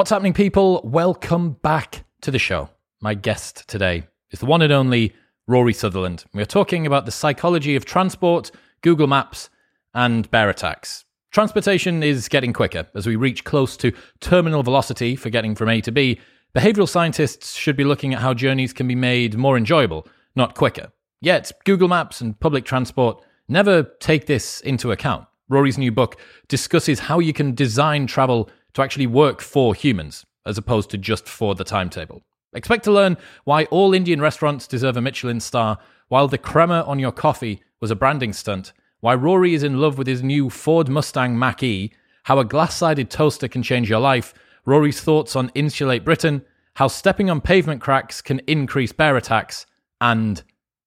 What's happening, people? Welcome back to the show. My guest today is the one and only Rory Sutherland. We are talking about the psychology of transport, Google Maps, and bear attacks. Transportation is getting quicker as we reach close to terminal velocity for getting from A to B. Behavioral scientists should be looking at how journeys can be made more enjoyable, not quicker. Yet, Google Maps and public transport never take this into account. Rory's new book discusses how you can design travel to actually work for humans, as opposed to just for the timetable. Expect to learn why all Indian restaurants deserve a Michelin star, while the crema on your coffee was a branding stunt, why Rory is in love with his new Ford Mustang Mach E, how a glass sided toaster can change your life, Rory's thoughts on Insulate Britain, how stepping on pavement cracks can increase bear attacks, and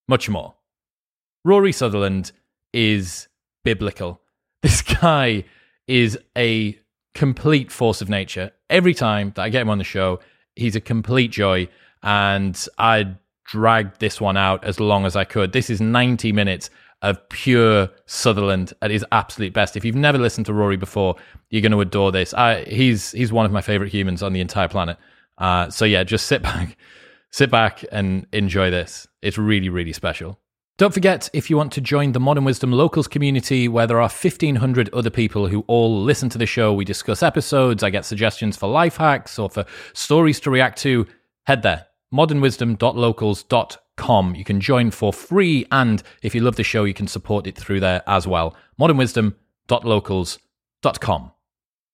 much more. Rory Sutherland is biblical. This guy is a complete force of nature. Every time that I get him on the show, he's a complete joy. And I dragged this one out as long as I could. This is 90 minutes of pure Sutherland at his absolute best. If you've never listened to Rory before, you're going to adore this. I, he's he's one of my favorite humans on the entire planet. Uh, so yeah, just sit back, sit back and enjoy this. It's really really special. Don't forget, if you want to join the Modern Wisdom Locals community, where there are 1,500 other people who all listen to the show, we discuss episodes, I get suggestions for life hacks or for stories to react to, head there, modernwisdom.locals.com. You can join for free, and if you love the show, you can support it through there as well. modernwisdom.locals.com.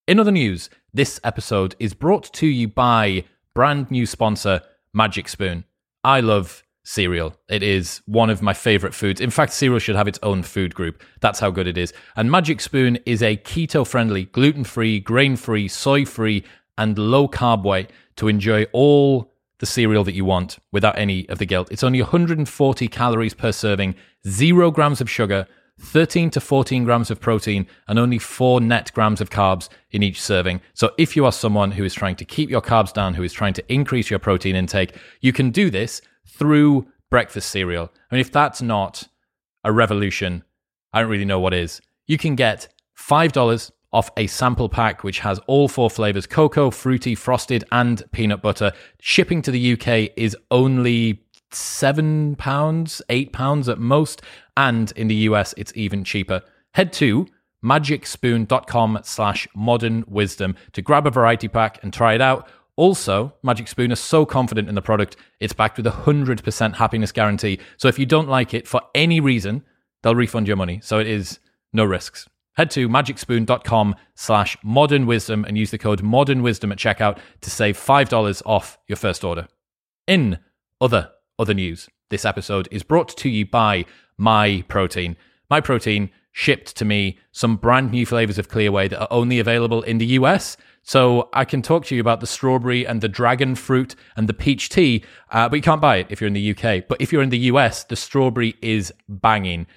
In other news, this episode is brought to you by brand new sponsor, Magic Spoon. I love cereal. It is one of my favorite foods. In fact, cereal should have its own food group. That's how good it is. And Magic Spoon is a keto friendly, gluten free, grain free, soy free, and low carb way to enjoy all the cereal that you want without any of the guilt. It's only 140 calories per serving, zero grams of sugar. 13 to 14 grams of protein and only 4 net grams of carbs in each serving. So, if you are someone who is trying to keep your carbs down, who is trying to increase your protein intake, you can do this through breakfast cereal. I mean, if that's not a revolution, I don't really know what is. You can get $5 off a sample pack which has all four flavors cocoa, fruity, frosted, and peanut butter. Shipping to the UK is only seven pounds, eight pounds at most, and in the US it's even cheaper. Head to magicspoon.com slash modern wisdom to grab a variety pack and try it out also, Magic Spoon is so confident in the product, it's backed with a 100% happiness guarantee. So if you don't like it for any reason, they'll refund your money. So it is no risks. Head to magicspoon.com slash modern wisdom and use the code modern wisdom at checkout to save $5 off your first order. In other other news, this episode is brought to you by My Protein. My Protein shipped to me some brand new flavors of Clear Whey that are only available in the US – so I can talk to you about the strawberry and the dragon fruit and the peach tea, uh, but you can't buy it if you're in the UK. But if you're in the US, the strawberry is banging.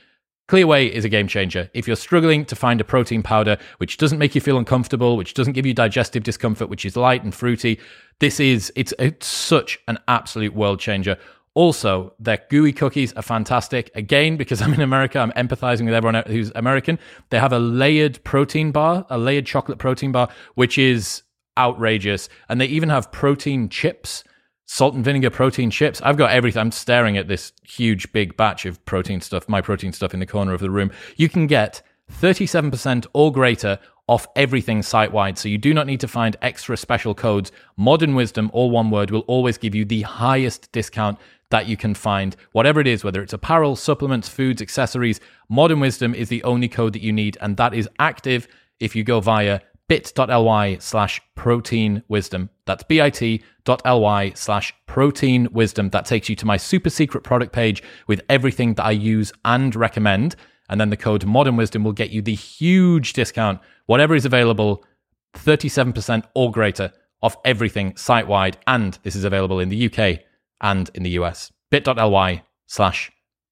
Clear Whey is a game changer. If you're struggling to find a protein powder which doesn't make you feel uncomfortable, which doesn't give you digestive discomfort, which is light and fruity, this is it's, it's such an absolute world changer. Also, their gooey cookies are fantastic. Again, because I'm in America, I'm empathizing with everyone who's American. They have a layered protein bar, a layered chocolate protein bar, which is outrageous. And they even have protein chips, salt and vinegar protein chips. I've got everything. I'm staring at this huge, big batch of protein stuff, my protein stuff in the corner of the room. You can get 37% or greater off everything site wide. So you do not need to find extra special codes. Modern Wisdom, all one word, will always give you the highest discount that you can find. Whatever it is, whether it's apparel, supplements, foods, accessories, Modern Wisdom is the only code that you need. And that is active if you go via bit.ly slash protein wisdom. That's bit.ly slash protein wisdom. That takes you to my super secret product page with everything that I use and recommend. And then the code modern wisdom will get you the huge discount, whatever is available, 37% or greater off everything site wide. And this is available in the UK and in the US. bit.ly slash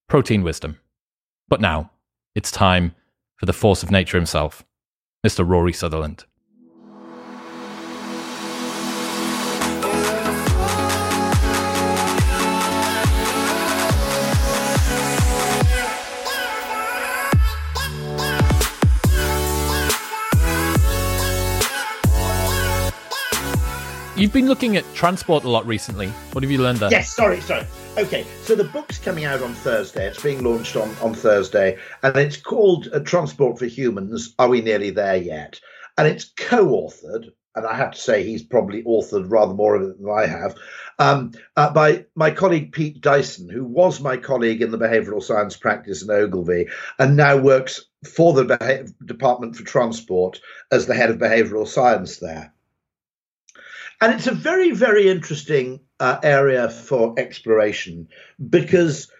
protein wisdom. But now it's time for the force of nature himself, Mr. Rory Sutherland. You've been looking at transport a lot recently. What have you learned there? Yes, sorry, sorry. Okay, so the book's coming out on Thursday. It's being launched on, on Thursday, and it's called uh, Transport for Humans Are We Nearly There Yet? And it's co authored, and I have to say he's probably authored rather more of it than I have, um, uh, by my colleague Pete Dyson, who was my colleague in the behavioural science practice in Ogilvy and now works for the Beha- Department for Transport as the head of behavioural science there. And it's a very, very interesting uh, area for exploration because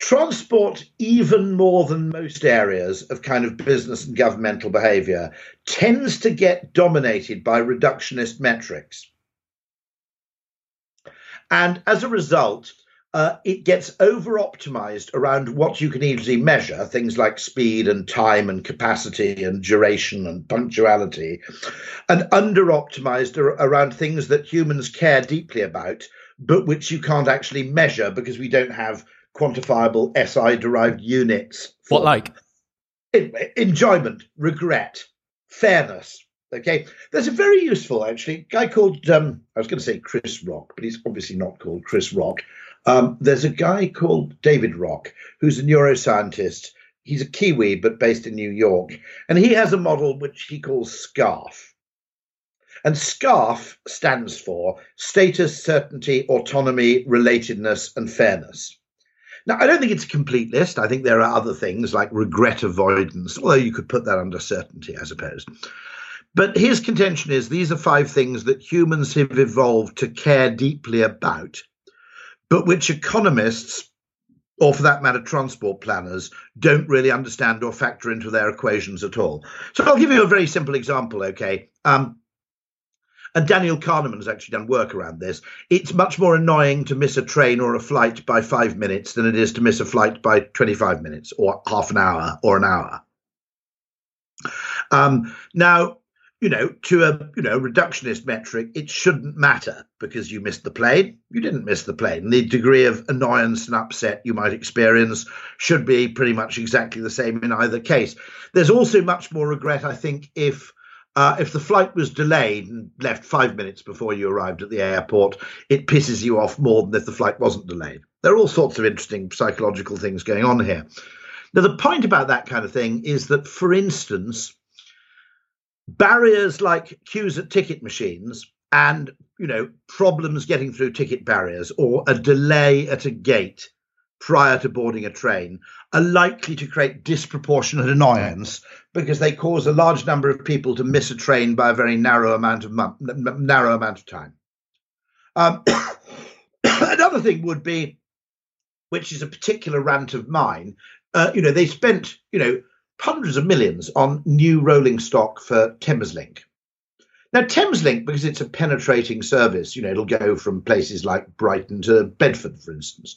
transport, even more than most areas of kind of business and governmental behavior, tends to get dominated by reductionist metrics. And as a result, uh, it gets over optimized around what you can easily measure, things like speed and time and capacity and duration and punctuality, and under optimized around things that humans care deeply about, but which you can't actually measure because we don't have quantifiable SI derived units. what like? enjoyment, regret, fairness. Okay, there's a very useful actually guy called um, I was going to say Chris Rock, but he's obviously not called Chris Rock. Um, there's a guy called David Rock who's a neuroscientist. He's a Kiwi but based in New York, and he has a model which he calls SCARF. And SCARF stands for status, certainty, autonomy, relatedness, and fairness. Now, I don't think it's a complete list. I think there are other things like regret avoidance, although you could put that under certainty, I suppose. But his contention is these are five things that humans have evolved to care deeply about, but which economists, or for that matter, transport planners, don't really understand or factor into their equations at all. So I'll give you a very simple example, okay? Um, and Daniel Kahneman has actually done work around this. It's much more annoying to miss a train or a flight by five minutes than it is to miss a flight by 25 minutes or half an hour or an hour. Um, now, you know, to a you know reductionist metric, it shouldn't matter because you missed the plane. You didn't miss the plane. The degree of annoyance and upset you might experience should be pretty much exactly the same in either case. There's also much more regret, I think, if uh, if the flight was delayed and left five minutes before you arrived at the airport, it pisses you off more than if the flight wasn't delayed. There are all sorts of interesting psychological things going on here. Now, the point about that kind of thing is that, for instance, barriers like queues at ticket machines and you know problems getting through ticket barriers or a delay at a gate prior to boarding a train are likely to create disproportionate annoyance because they cause a large number of people to miss a train by a very narrow amount of month, narrow amount of time. Um, another thing would be, which is a particular rant of mine. Uh, you know, they spent you know hundreds of millions on new rolling stock for Thameslink. Now, Thameslink, because it's a penetrating service, you know, it'll go from places like Brighton to Bedford, for instance.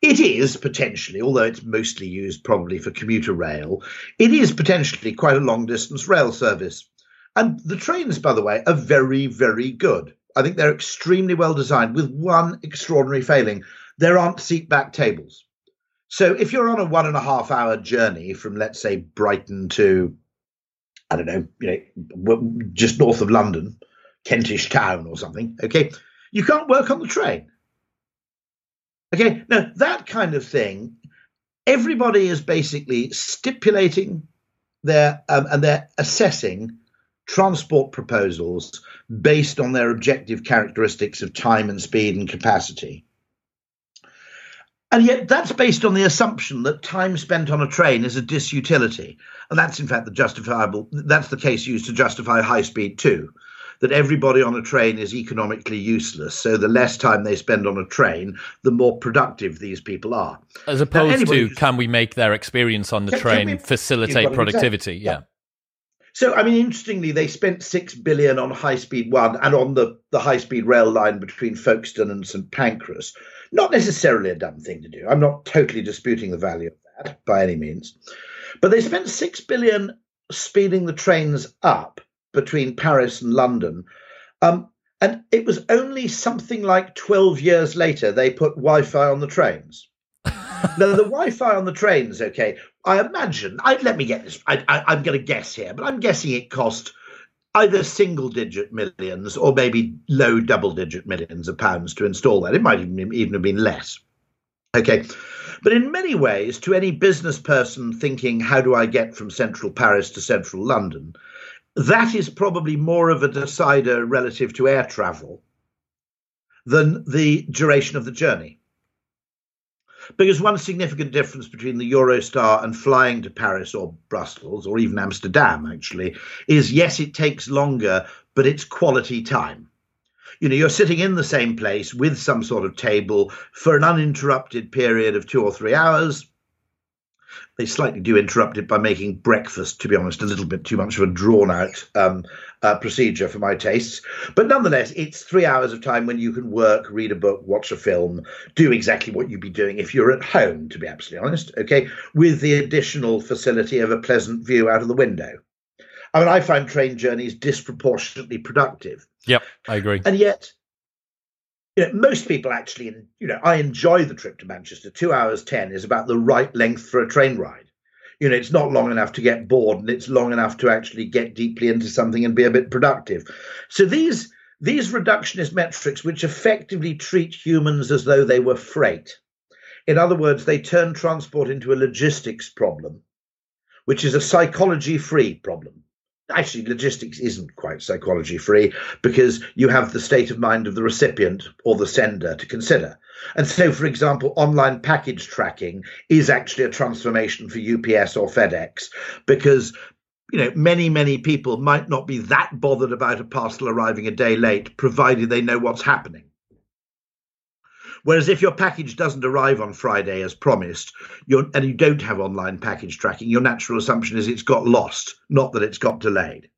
It is potentially, although it's mostly used probably for commuter rail, it is potentially quite a long distance rail service. And the trains, by the way, are very, very good. I think they're extremely well designed, with one extraordinary failing there aren't seat back tables. So if you're on a one and a half hour journey from, let's say, Brighton to, I don't know, you know, just north of London, Kentish Town or something, okay, you can't work on the train. Okay, now that kind of thing, everybody is basically stipulating their um, and they're assessing transport proposals based on their objective characteristics of time and speed and capacity. And yet, that's based on the assumption that time spent on a train is a disutility. And that's, in fact, the justifiable, that's the case used to justify High Speed Two that everybody on a train is economically useless. So the less time they spend on a train, the more productive these people are. As opposed to, can we make their experience on the can, train can we, facilitate productivity? Yeah. yeah. So, I mean, interestingly, they spent six billion on High Speed One and on the, the high speed rail line between Folkestone and St Pancras. Not necessarily a dumb thing to do. I'm not totally disputing the value of that by any means. But they spent six billion speeding the trains up between Paris and London. Um, and it was only something like 12 years later they put Wi Fi on the trains. now, the Wi Fi on the trains, okay, I imagine, I, let me get this, I, am going to guess here, but I'm guessing it cost either single digit millions or maybe low double digit millions of pounds to install that. It might even, even have been less. Okay. But in many ways, to any business person thinking, how do I get from central Paris to central London, that is probably more of a decider relative to air travel than the duration of the journey. Because one significant difference between the Eurostar and flying to Paris or Brussels or even Amsterdam, actually, is yes, it takes longer, but it's quality time. You know, you're sitting in the same place with some sort of table for an uninterrupted period of two or three hours they slightly do interrupt it by making breakfast, to be honest, a little bit too much of a drawn out um, uh, procedure for my tastes. But nonetheless, it's three hours of time when you can work, read a book, watch a film, do exactly what you'd be doing if you're at home, to be absolutely honest, okay, with the additional facility of a pleasant view out of the window. I mean, I find train journeys disproportionately productive. Yep, I agree. And yet, you know, most people actually, you know, I enjoy the trip to Manchester. Two hours ten is about the right length for a train ride. You know, it's not long enough to get bored, and it's long enough to actually get deeply into something and be a bit productive. So these these reductionist metrics, which effectively treat humans as though they were freight, in other words, they turn transport into a logistics problem, which is a psychology-free problem actually logistics isn't quite psychology free because you have the state of mind of the recipient or the sender to consider. And so for example online package tracking is actually a transformation for ups or fedex because you know many many people might not be that bothered about a parcel arriving a day late provided they know what's happening Whereas if your package doesn't arrive on Friday as promised, and you don't have online package tracking, your natural assumption is it's got lost, not that it's got delayed.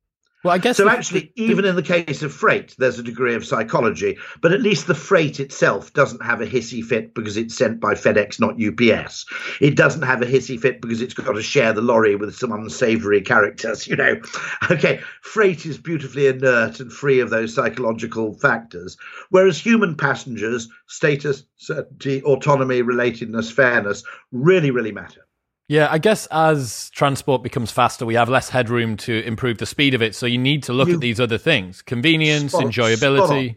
Well, I guess so. The, actually, the, even in the case of freight, there's a degree of psychology, but at least the freight itself doesn't have a hissy fit because it's sent by FedEx, not UPS. It doesn't have a hissy fit because it's got to share the lorry with some unsavory characters. You know, okay, freight is beautifully inert and free of those psychological factors, whereas human passengers, status, certainty, autonomy, relatedness, fairness, really, really matter. Yeah, I guess as transport becomes faster, we have less headroom to improve the speed of it. So you need to look you, at these other things convenience, spot, enjoyability. Spot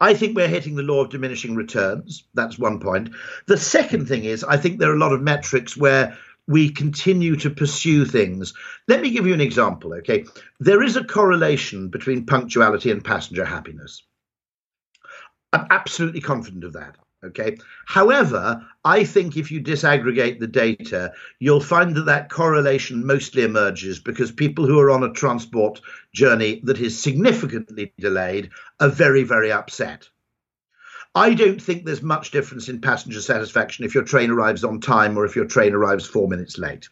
I think we're hitting the law of diminishing returns. That's one point. The second thing is, I think there are a lot of metrics where we continue to pursue things. Let me give you an example, okay? There is a correlation between punctuality and passenger happiness. I'm absolutely confident of that. Okay. However, I think if you disaggregate the data, you'll find that that correlation mostly emerges because people who are on a transport journey that is significantly delayed are very, very upset. I don't think there's much difference in passenger satisfaction if your train arrives on time or if your train arrives four minutes late.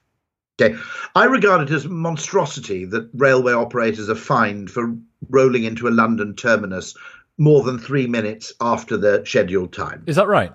Okay. I regard it as a monstrosity that railway operators are fined for rolling into a London terminus more than three minutes after the scheduled time. Is that right?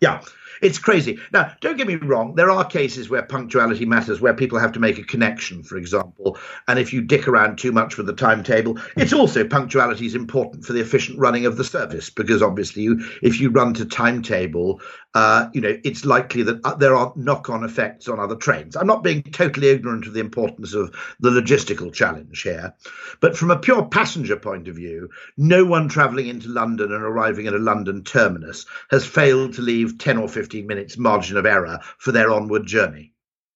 Yeah. It's crazy. Now, don't get me wrong. There are cases where punctuality matters, where people have to make a connection, for example. And if you dick around too much with the timetable, it's also punctuality is important for the efficient running of the service because obviously, you, if you run to timetable, uh, you know it's likely that uh, there are knock-on effects on other trains. I'm not being totally ignorant of the importance of the logistical challenge here, but from a pure passenger point of view, no one travelling into London and arriving at a London terminus has failed to leave 10 or 15 15 minutes margin of error for their onward journey.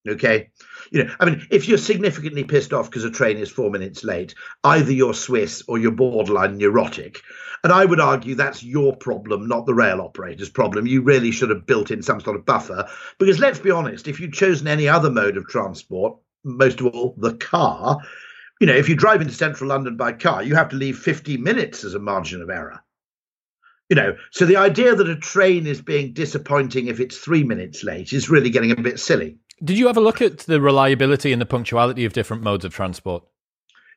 Okay. You know, I mean, if you're significantly pissed off because a train is four minutes late, either you're Swiss or you're borderline neurotic. And I would argue that's your problem, not the rail operator's problem. You really should have built in some sort of buffer. Because let's be honest, if you'd chosen any other mode of transport, most of all the car, you know, if you drive into central London by car, you have to leave 50 minutes as a margin of error you know so the idea that a train is being disappointing if it's three minutes late is really getting a bit silly. Did you ever look at the reliability and the punctuality of different modes of transport?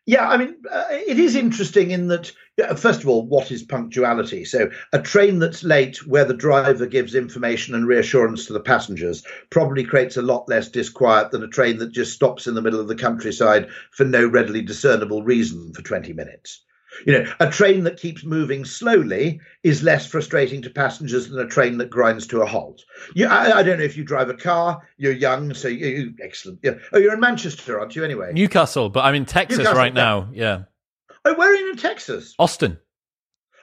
Yeah i mean uh, it is interesting in that first of all what is punctuality? So a train that's late where the driver gives information and reassurance to the passengers probably creates a lot less disquiet than a train that just stops in the middle of the countryside for no readily discernible reason for 20 minutes You know, a train that keeps moving slowly is less frustrating to passengers than a train that grinds to a halt. You, I, I don't know if you drive a car. You're young, so you, you excellent. Yeah. Oh, you're in Manchester, aren't you? Anyway, Newcastle, but I'm in Texas Newcastle, right yeah. now. Yeah, oh, where are you in Texas? Austin.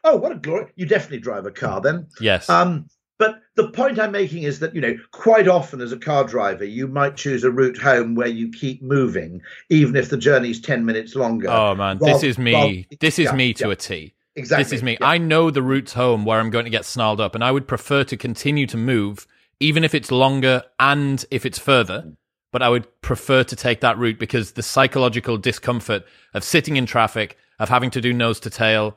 Oh, what a glory! You definitely drive a car then. Yes. Um, but the point I'm making is that, you know, quite often as a car driver, you might choose a route home where you keep moving, even if the journey's 10 minutes longer. oh man, rather- this is me. rather- this is yeah, me to yeah. a T. exactly. This is me. Yeah. I know the routes home where I'm going to get snarled up, and I would prefer to continue to move, even if it's longer and if it's further. Mm. But I would prefer to take that route because the psychological discomfort of sitting in traffic, of having to do nose to tail,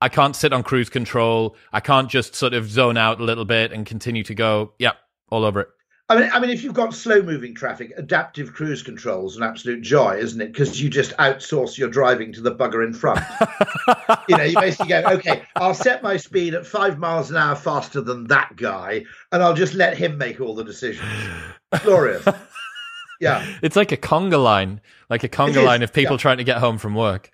I can't sit on cruise control. I can't just sort of zone out a little bit and continue to go. Yeah, all over it. I mean, I mean, if you've got slow moving traffic, adaptive cruise control is an absolute joy, isn't it? Because you just outsource your driving to the bugger in front. you know, you basically go, okay, I'll set my speed at five miles an hour faster than that guy, and I'll just let him make all the decisions. Glorious. Yeah. It's like a conga line, like a conga line of people yeah. trying to get home from work.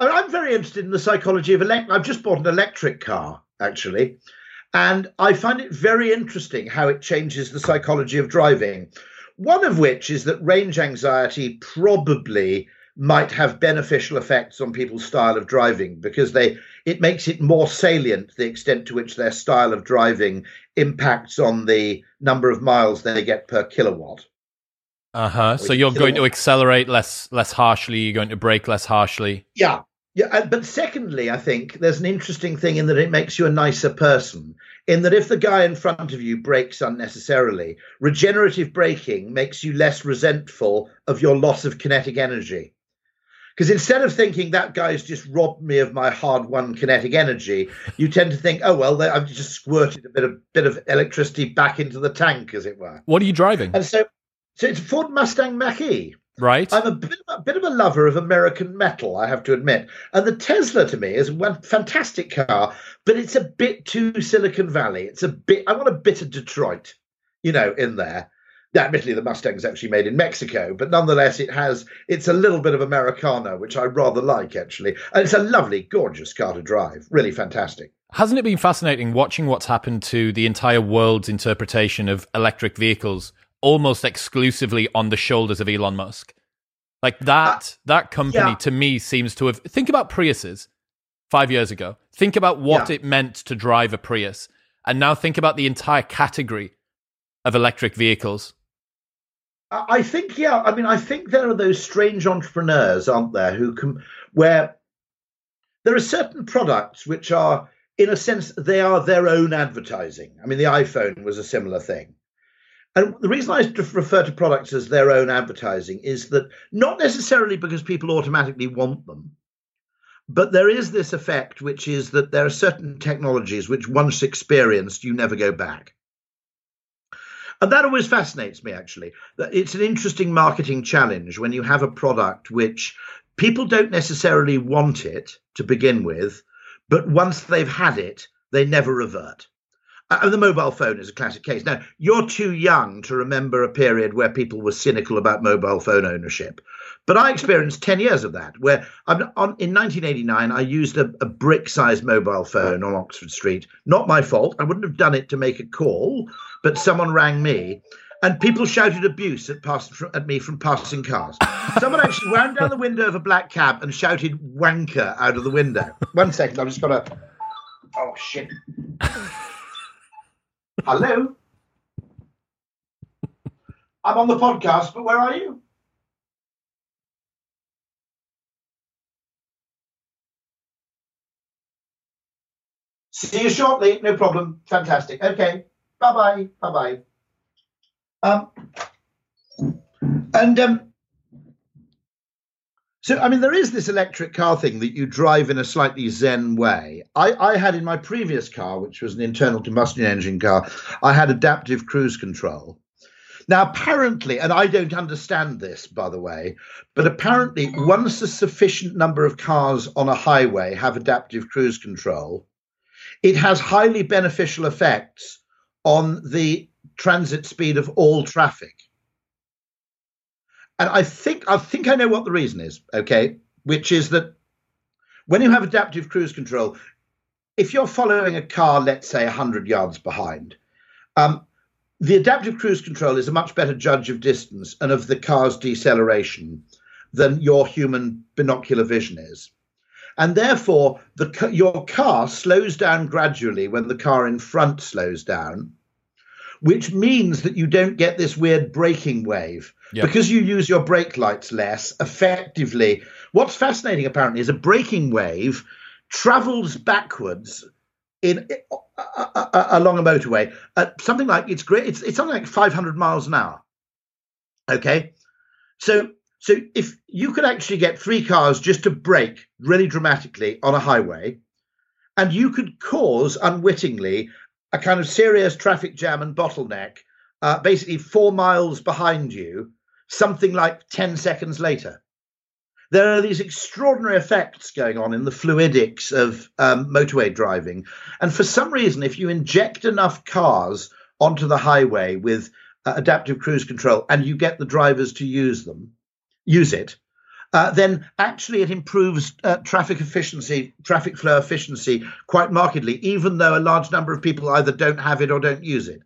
I'm very interested in the psychology of electric. I've just bought an electric car, actually, and I find it very interesting how it changes the psychology of driving. One of which is that range anxiety probably might have beneficial effects on people's style of driving because they it makes it more salient the extent to which their style of driving impacts on the number of miles they get per kilowatt. Uh huh. So you you're kill going to accelerate less less harshly. You're going to brake less harshly. Yeah. Yeah, uh, but secondly, I think there's an interesting thing in that it makes you a nicer person. In that, if the guy in front of you breaks unnecessarily, regenerative braking makes you less resentful of your loss of kinetic energy. Because instead of thinking that guy's just robbed me of my hard-won kinetic energy, you tend to think, oh well, I've just squirted a bit of bit of electricity back into the tank, as it were. What are you driving? And so, so it's Ford Mustang Mach-E. Right. I'm a bit, a bit of a lover of American metal, I have to admit. And the Tesla to me is one fantastic car, but it's a bit too Silicon Valley. It's a bit, I want a bit of Detroit, you know, in there. Now, admittedly, the Mustang's actually made in Mexico, but nonetheless, it has, it's a little bit of Americana, which I rather like, actually. And it's a lovely, gorgeous car to drive. Really fantastic. Hasn't it been fascinating watching what's happened to the entire world's interpretation of electric vehicles almost exclusively on the shoulders of Elon Musk? Like that that company Uh, yeah. to me seems to have think about Priuses 5 years ago. Think about what Yeah. it meant to drive a Prius and now think about the entire category of electric vehicles. I I think, yeah. I mean, I think there are those strange entrepreneurs, aren't there, who can, where there are certain products which are, in a sense, they are their own advertising. I mean, the iPhone was a similar thing. And the reason I refer to products as their own advertising is that not necessarily because people automatically want them, but there is this effect, which is that there are certain technologies which, once experienced, you never go back. And that always fascinates me, actually. It's an interesting marketing challenge when you have a product which people don't necessarily want it to begin with, but once they've had it, they never revert. Uh, And the mobile phone is a classic case. Now, you're too young to remember a period where people were cynical about mobile phone ownership. But I experienced 10 years of that, where on, in 1989, I used a, a brick sized mobile phone on Oxford Street. Not my fault. I wouldn't have done it to make a call, but someone rang me and people shouted abuse at, pass, at me from passing cars. Someone actually wound down the window of a black cab and shouted wanker out of the window. One second, I've just got to. Oh, shit. Hello? I'm on the podcast, but where are you? See you shortly. No problem. Fantastic. Okay. Bye bye. Bye bye. Um, and um, so, I mean, there is this electric car thing that you drive in a slightly zen way. I, I had in my previous car, which was an internal combustion engine car, I had adaptive cruise control. Now, apparently, and I don't understand this, by the way, but apparently, once a sufficient number of cars on a highway have adaptive cruise control, it has highly beneficial effects on the transit speed of all traffic. And I think I think I know what the reason is, okay? Which is that when you have adaptive cruise control, if you're following a car, let's say 100 yards behind, um, the adaptive cruise control is a much better judge of distance and of the car's deceleration than your human binocular vision is. And therefore, the, your car slows down gradually when the car in front slows down, which means that you don't get this weird braking wave. Yep. Because you use your brake lights less, effectively, what's fascinating apparently is a braking wave travels backwards in uh, uh, uh, along a motorway at something like it's great it's, it's something like 500 miles an hour okay so so if you could actually get three cars just to brake really dramatically on a highway and you could cause unwittingly a kind of serious traffic jam and bottleneck uh, basically four miles behind you something like 10 seconds later there are these extraordinary effects going on in the fluidics of um, motorway driving. And for some reason, if you inject enough cars onto the highway with uh, adaptive cruise control and you get the drivers to use them, use it, uh, then actually it improves uh, traffic efficiency, traffic flow efficiency quite markedly, even though a large number of people either don't have it or don't use it.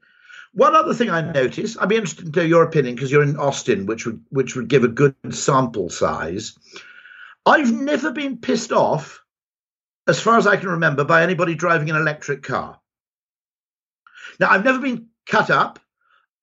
One other thing I noticed, I'd be interested to know your opinion because you're in Austin, which would which would give a good sample size. I've never been pissed off, as far as I can remember, by anybody driving an electric car. Now I've never been cut up.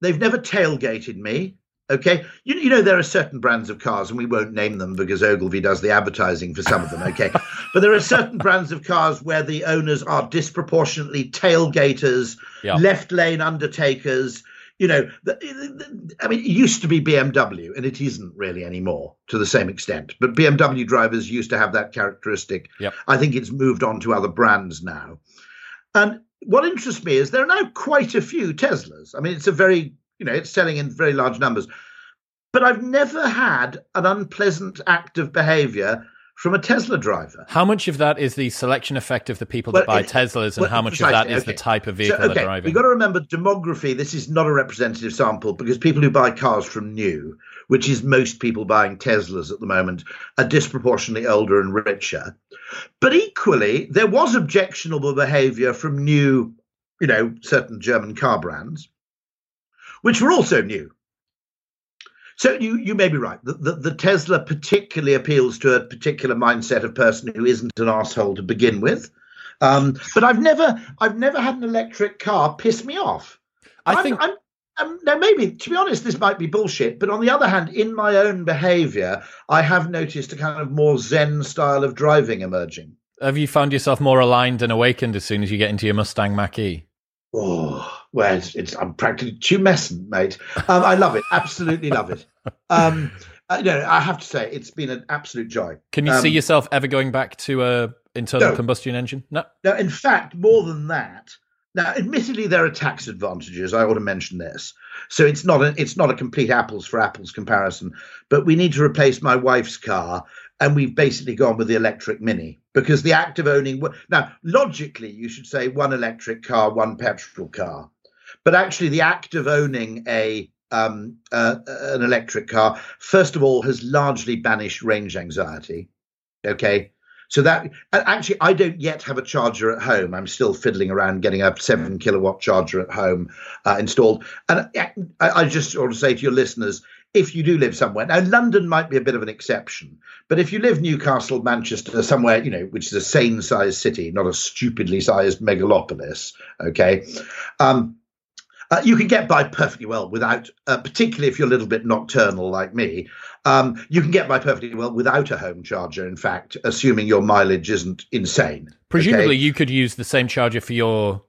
They've never tailgated me. Okay, you, you know there are certain brands of cars, and we won't name them because Ogilvy does the advertising for some of them. Okay, but there are certain brands of cars where the owners are disproportionately tailgaters, yeah. left lane undertakers. You know, the, the, I mean, it used to be BMW, and it isn't really anymore to the same extent. But BMW drivers used to have that characteristic. Yep. I think it's moved on to other brands now. And what interests me is there are now quite a few Teslas. I mean, it's a very you know, it's selling in very large numbers. But I've never had an unpleasant act of behavior from a Tesla driver. How much of that is the selection effect of the people that buy it, Teslas, and well, how much precisely, of that is okay. the type of vehicle so, okay, they're driving? We've got to remember demography. This is not a representative sample because people who buy cars from new, which is most people buying Teslas at the moment, are disproportionately older and richer. But equally, there was objectionable behavior from new, you know, certain German car brands which were also new. So you you may be right. The, the, the, Tesla particularly appeals to a particular mindset of person who isn't an asshole to begin with. Um, but I've never I've never had an electric car piss me off. I I'm, think I'm, I'm, now maybe to be honest, this might be bullshit. But on the other hand, in my own behaviour, I have noticed a kind of more Zen style of driving emerging. Have you found yourself more aligned and awakened as soon as you get into your Mustang Mach-E? Oh, well, it's, it's I'm practically tumescent, mate. Um, I love it, absolutely love it. Um, uh, know, I have to say, it's been an absolute joy. Can you um, see yourself ever going back to a internal no, combustion engine? No. No, in fact, more than that. Now, admittedly, there are tax advantages. I ought to mention this. So it's not a, it's not a complete apples for apples comparison. But we need to replace my wife's car, and we've basically gone with the electric Mini because the act of owning now logically you should say one electric car, one petrol car, but actually the act of owning a um, uh, an electric car first of all has largely banished range anxiety. Okay. So that actually, I don't yet have a charger at home. I'm still fiddling around getting a seven kilowatt charger at home uh, installed. And I, I just want to say to your listeners, if you do live somewhere. Now, London might be a bit of an exception, but if you live Newcastle, Manchester, somewhere, you know, which is a sane sized city, not a stupidly sized megalopolis, okay, um, uh, you can get by perfectly well without, uh, particularly if you're a little bit nocturnal like me, um, you can get by perfectly well without a home charger, in fact, assuming your mileage isn't insane. Presumably, okay? you could use the same charger for your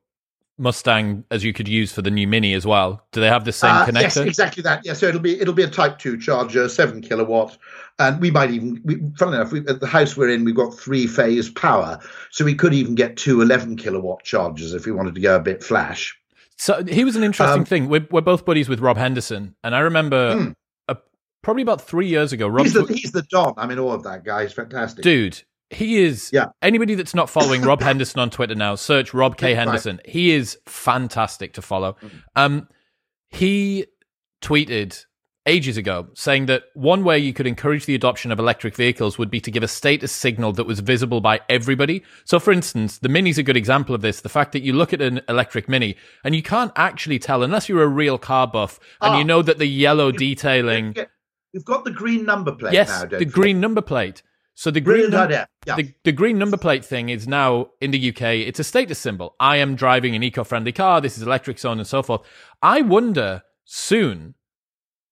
Mustang as you could use for the new Mini as well. Do they have the same uh, connector? Yes, exactly that. Yeah, so it'll be it'll be a Type Two charger, seven kilowatt, and we might even. We, funnily enough, we, at the house we're in, we've got three phase power, so we could even get two 11 kilowatt chargers if we wanted to go a bit flash. So he was an interesting um, thing. We're, we're both buddies with Rob Henderson, and I remember hmm. a, probably about three years ago. Rob he's the, he's the Don. I mean, all of that guy. He's fantastic, dude. He is. Yeah. Anybody that's not following Rob Henderson on Twitter now, search Rob K Henderson. Right. He is fantastic to follow. Mm-hmm. Um, he tweeted ages ago saying that one way you could encourage the adoption of electric vehicles would be to give a status signal that was visible by everybody. So, for instance, the Mini's a good example of this. The fact that you look at an electric Mini and you can't actually tell, unless you're a real car buff and you Ah. know that the yellow detailing. You've got the green number plate Yes, now, don't the you? green number plate. So the green num-. Yeah. the, the green number plate thing is now in the UK. It's a status symbol. I am driving an eco-friendly car. This is electric, so on and so forth. I wonder soon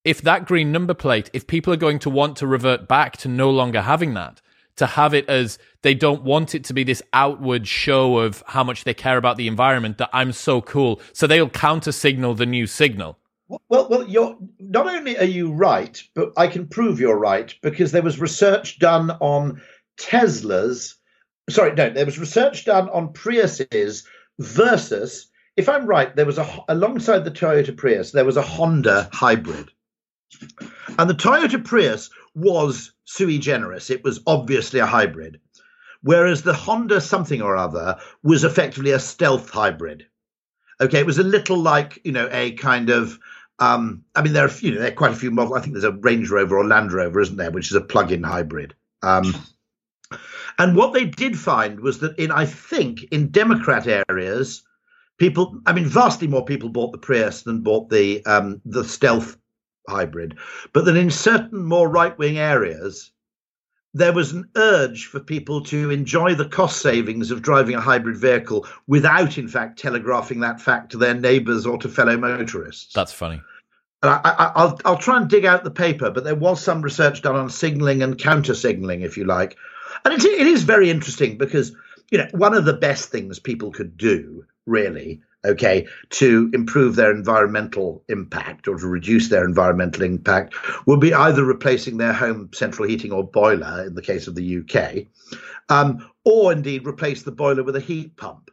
if that green number plate, if people are going to want to revert back to no longer having that, to have it as they don't want it to be this outward show of how much they care about the environment that I'm so cool. So they'll counter signal the new signal. Well, well, you're not only are you right, but I can prove you're right because there was research done on Teslas. Sorry, no, there was research done on Priuses versus, if I'm right, there was a alongside the Toyota Prius, there was a Honda hybrid, and the Toyota Prius was sui generis. It was obviously a hybrid, whereas the Honda something or other was effectively a stealth hybrid. Okay, it was a little like you know a kind of um, I mean, there are you know there are quite a few models. I think there's a Range Rover or Land Rover, isn't there, which is a plug-in hybrid. Um, and what they did find was that in I think in Democrat areas, people, I mean, vastly more people bought the Prius than bought the um, the Stealth hybrid, but that in certain more right-wing areas, there was an urge for people to enjoy the cost savings of driving a hybrid vehicle without, in fact, telegraphing that fact to their neighbours or to fellow motorists. That's funny. And I, I, I'll I'll try and dig out the paper, but there was some research done on signalling and counter signalling, if you like, and it, it is very interesting because you know one of the best things people could do, really, okay, to improve their environmental impact or to reduce their environmental impact would be either replacing their home central heating or boiler in the case of the UK, um, or indeed replace the boiler with a heat pump.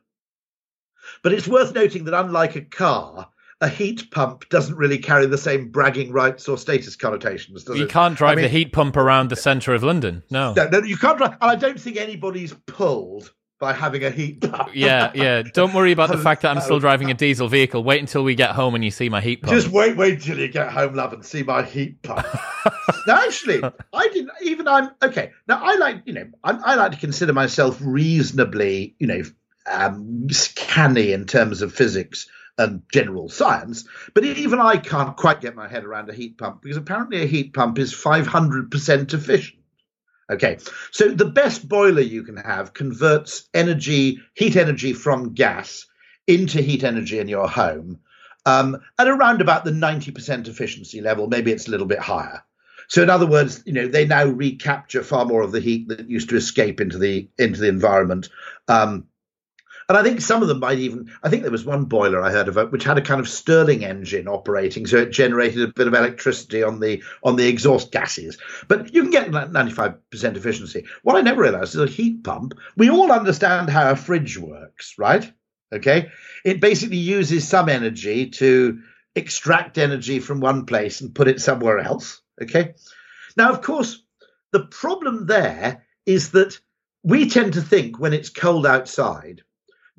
But it's worth noting that unlike a car, a heat pump doesn't really carry the same bragging rights or status connotations, does You it? can't drive I mean- the heat pump around the centre of London. No. No, no, you can't drive. And I don't think anybody's pulled by having a heat pump. Yeah, yeah. Don't worry about the fact that I'm still driving a diesel vehicle. Wait until we get home and you see my heat pump. Just wait, wait till you get home, love, and see my heat pump. now, actually, I didn't even. I'm okay. Now, I like you know, I, I like to consider myself reasonably, you know, um, canny in terms of physics and general science. But even I can't quite get my head around a heat pump because apparently a heat pump is 500% efficient. Okay, so the best boiler you can have converts energy, heat energy from gas into heat energy in your home um, at around about the 90% efficiency level. Maybe it's a little bit higher. So, in other words, you know, they now recapture far more of the heat that used to escape into the into the environment. Um, and I think some of them might even. I think there was one boiler I heard of uh, which had a kind of Stirling engine operating, so it generated a bit of electricity on the on the exhaust gases. But you can get ninety five percent efficiency. What I never realised is a heat pump. We all understand how a fridge works, right? Okay, it basically uses some energy to extract energy from one place and put it somewhere else. Okay, now of course the problem there is that we tend to think when it's cold outside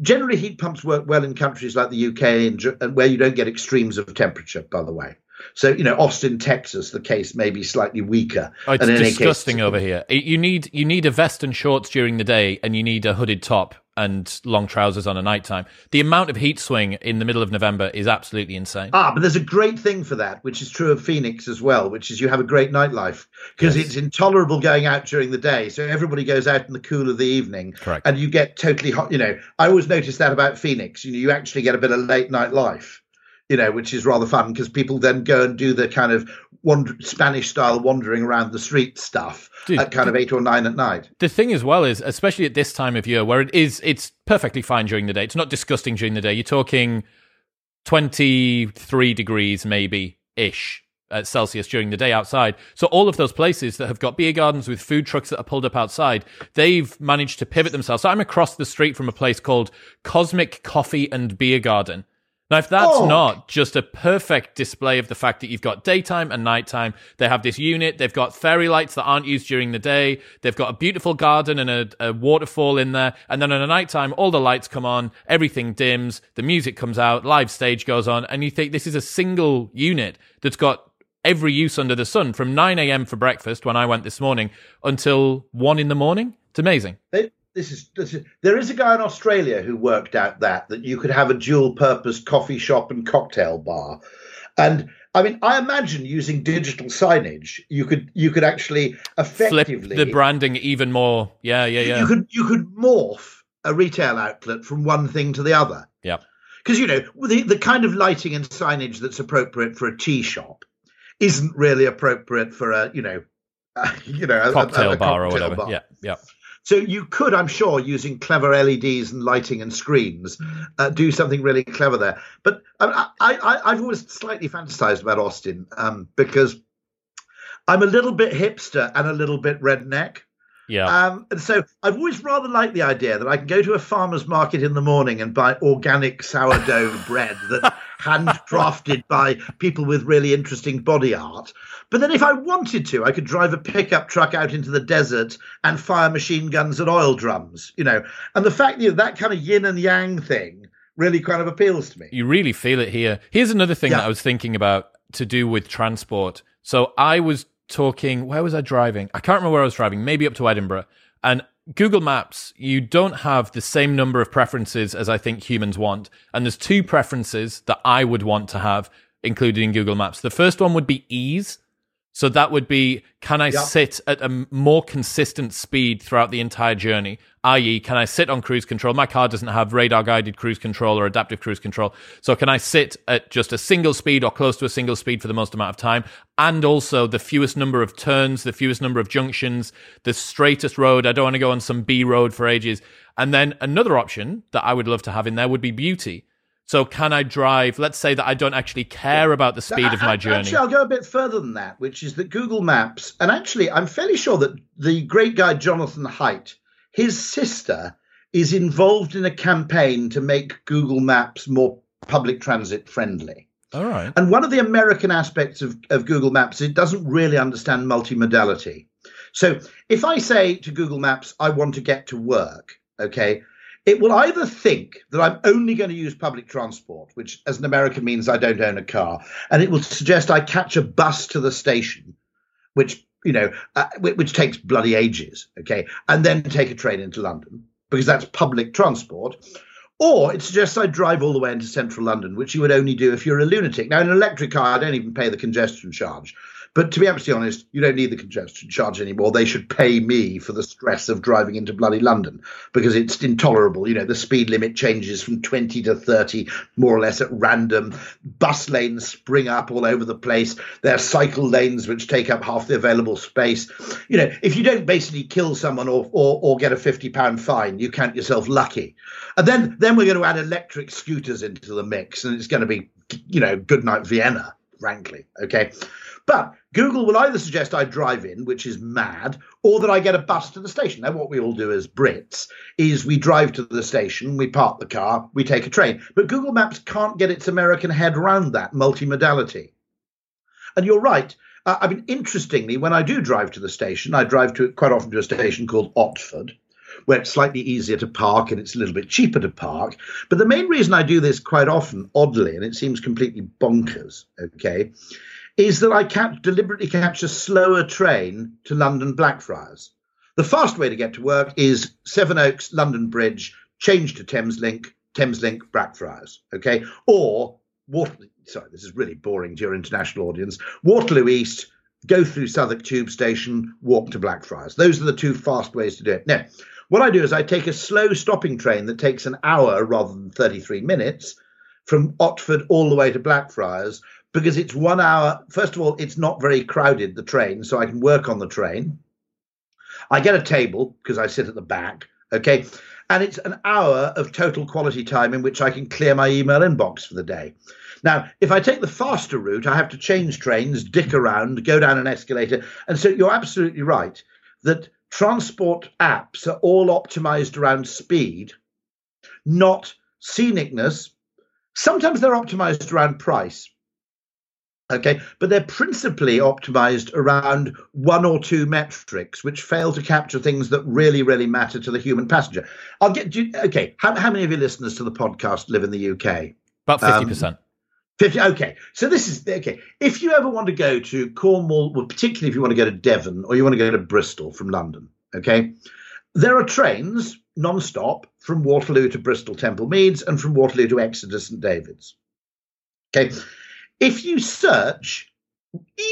Generally, heat pumps work well in countries like the UK and, and where you don't get extremes of temperature, by the way. So, you know, Austin, Texas, the case may be slightly weaker. Oh, it's And in any disgusting case- over here. You need you need a vest and shorts during the day, and you need a hooded top and long trousers on a night time. The amount of heat swing in the middle of November is absolutely insane. Ah, but there's a great thing for that, which is true of Phoenix as well, which is you have a great nightlife because Yes. it's intolerable going out during the day. So everybody goes out in the cool of the evening, Correct. and you get totally hot. You know, I always notice that about Phoenix. You know, you actually get a bit of late night life. You know, which is rather fun because people then go and do the kind of wander- Spanish style wandering around the street stuff Dude, at kind of eight or nine at night. The thing as well is, especially at this time of year, where it is, it's perfectly fine during the day. It's not disgusting during the day. You're talking 23 degrees, maybe ish at uh, Celsius during the day outside. So all of those places that have got beer gardens with food trucks that are pulled up outside, they've managed to pivot themselves. So I'm across the street from a place called Cosmic Coffee and Beer Garden. Now, if that's Oh. not just a perfect display of the fact that you've got daytime and nighttime, they have this unit, they've got fairy lights that aren't used during the day, they've got a beautiful garden and a, a waterfall in there, and then on a nighttime, all the lights come on, everything dims, the music comes out, live stage goes on, and you think this is a single unit that's got every use under the sun from 9 a.m. for breakfast when I went this morning until 1 in the morning. It's amazing. It, this is, this is there is a guy in Australia who worked out that that you could have a dual purpose coffee shop and cocktail bar. And I mean, I imagine using digital signage, you could you could actually effectively flip the branding even more. Yeah, yeah, yeah. You could you could morph a retail outlet from one thing to the other. Yeah. Because you know the the kind of lighting and signage that's appropriate for a tea shop isn't really appropriate for a you know uh, you know cocktail a, a, a bar cocktail or whatever. bar. Yeah, yeah. So you could, I'm sure, using clever LEDs and lighting and screens, uh, do something really clever there. But I, I, I've always slightly fantasized about Austin um, because I'm a little bit hipster and a little bit redneck. Yeah. Um, and so I've always rather liked the idea that I can go to a farmer's market in the morning and buy organic sourdough bread that's handcrafted by people with really interesting body art. But then if I wanted to, I could drive a pickup truck out into the desert and fire machine guns at oil drums, you know. And the fact that that kind of yin and yang thing really kind of appeals to me. You really feel it here. Here's another thing Yeah. that I was thinking about to do with transport. So I was talking, where was I driving? I can't remember where I was driving, maybe up to Edinburgh. And Google Maps, you don't have the same number of preferences as I think humans want. And there's two preferences that I would want to have included in Google Maps. The first one would be ease. So that would be can I Yeah. sit at a more consistent speed throughout the entire journey? I.e., can I sit on cruise control? My car doesn't have radar guided cruise control or adaptive cruise control. So can I sit at just a single speed or close to a single speed for the most amount of time? And also the fewest number of turns, the fewest number of junctions, the straightest road. I don't want to go on some B road for ages. And then another option that I would love to have in there would be beauty. So can I drive? Let's say that I don't actually care about the speed of my journey. Actually, I'll go a bit further than that, which is that Google Maps, and actually, I'm fairly sure that the great guy Jonathan Haidt, his sister, is involved in a campaign to make Google Maps more public transit friendly. All right. And one of the American aspects of, of Google Maps, it doesn't really understand multimodality. So if I say to Google Maps, I want to get to work, okay, it will either think that I'm only going to use public transport, which as an American means I don't own a car, and it will suggest I catch a bus to the station, which you know, uh, which, takes bloody ages, okay, and then take a train into London because that's public transport. Or it suggests I drive all the way into central London, which you would only do if you're a lunatic. Now, in an electric car, I don't even pay the congestion charge. But to be absolutely honest, you don't need the congestion charge anymore. They should pay me for the stress of driving into bloody London because it's intolerable. You know, the speed limit changes from 20 to 30 more or less at random. Bus lanes spring up all over the place. There are cycle lanes which take up half the available space. You know, if you don't basically kill someone or, or, or get a 50 pound fine, you count yourself lucky. And then, then we're going to add electric scooters into the mix and it's going to be, you know, good night Vienna, frankly. Okay. But Google will either suggest I drive in, which is mad, or that I get a bus to the station. Now, what we all do as Brits is we drive to the station, we park the car, we take a train. But Google Maps can't get its American head around that multimodality. And you're right. Uh, I mean, interestingly, when I do drive to the station, I drive to quite often to a station called Otford, where it's slightly easier to park and it's a little bit cheaper to park. But the main reason I do this quite often, oddly, and it seems completely bonkers, okay, is that I catch, deliberately catch a slower train to London Blackfriars. The fast way to get to work is Sevenoaks, London Bridge, change to Thameslink, Thameslink, Blackfriars, okay? Or Waterloo, sorry, this is really boring to your international audience. Waterloo East, go through Southwark Tube Station, walk to Blackfriars. Those are the two fast ways to do it. Now, what I do is I take a slow stopping train that takes an hour rather than 33 minutes from Otford all the way to Blackfriars because it's one hour. First of all, it's not very crowded, the train, so I can work on the train. I get a table because I sit at the back, okay? And it's an hour of total quality time in which I can clear my email inbox for the day. Now, if I take the faster route, I have to change trains, dick around, go down an escalator. And so you're absolutely right that transport apps are all optimized around speed, not scenicness. Sometimes they're optimized around price. Okay, but they're principally optimized around one or two metrics, which fail to capture things that really, really matter to the human passenger. I'll get you. Okay, how, how many of your listeners to the podcast live in the UK? About Um, 50%. 50 okay so this is okay if you ever want to go to cornwall well particularly if you want to go to devon or you want to go to bristol from london okay there are trains non-stop from waterloo to bristol temple meads and from waterloo to exeter st david's okay if you search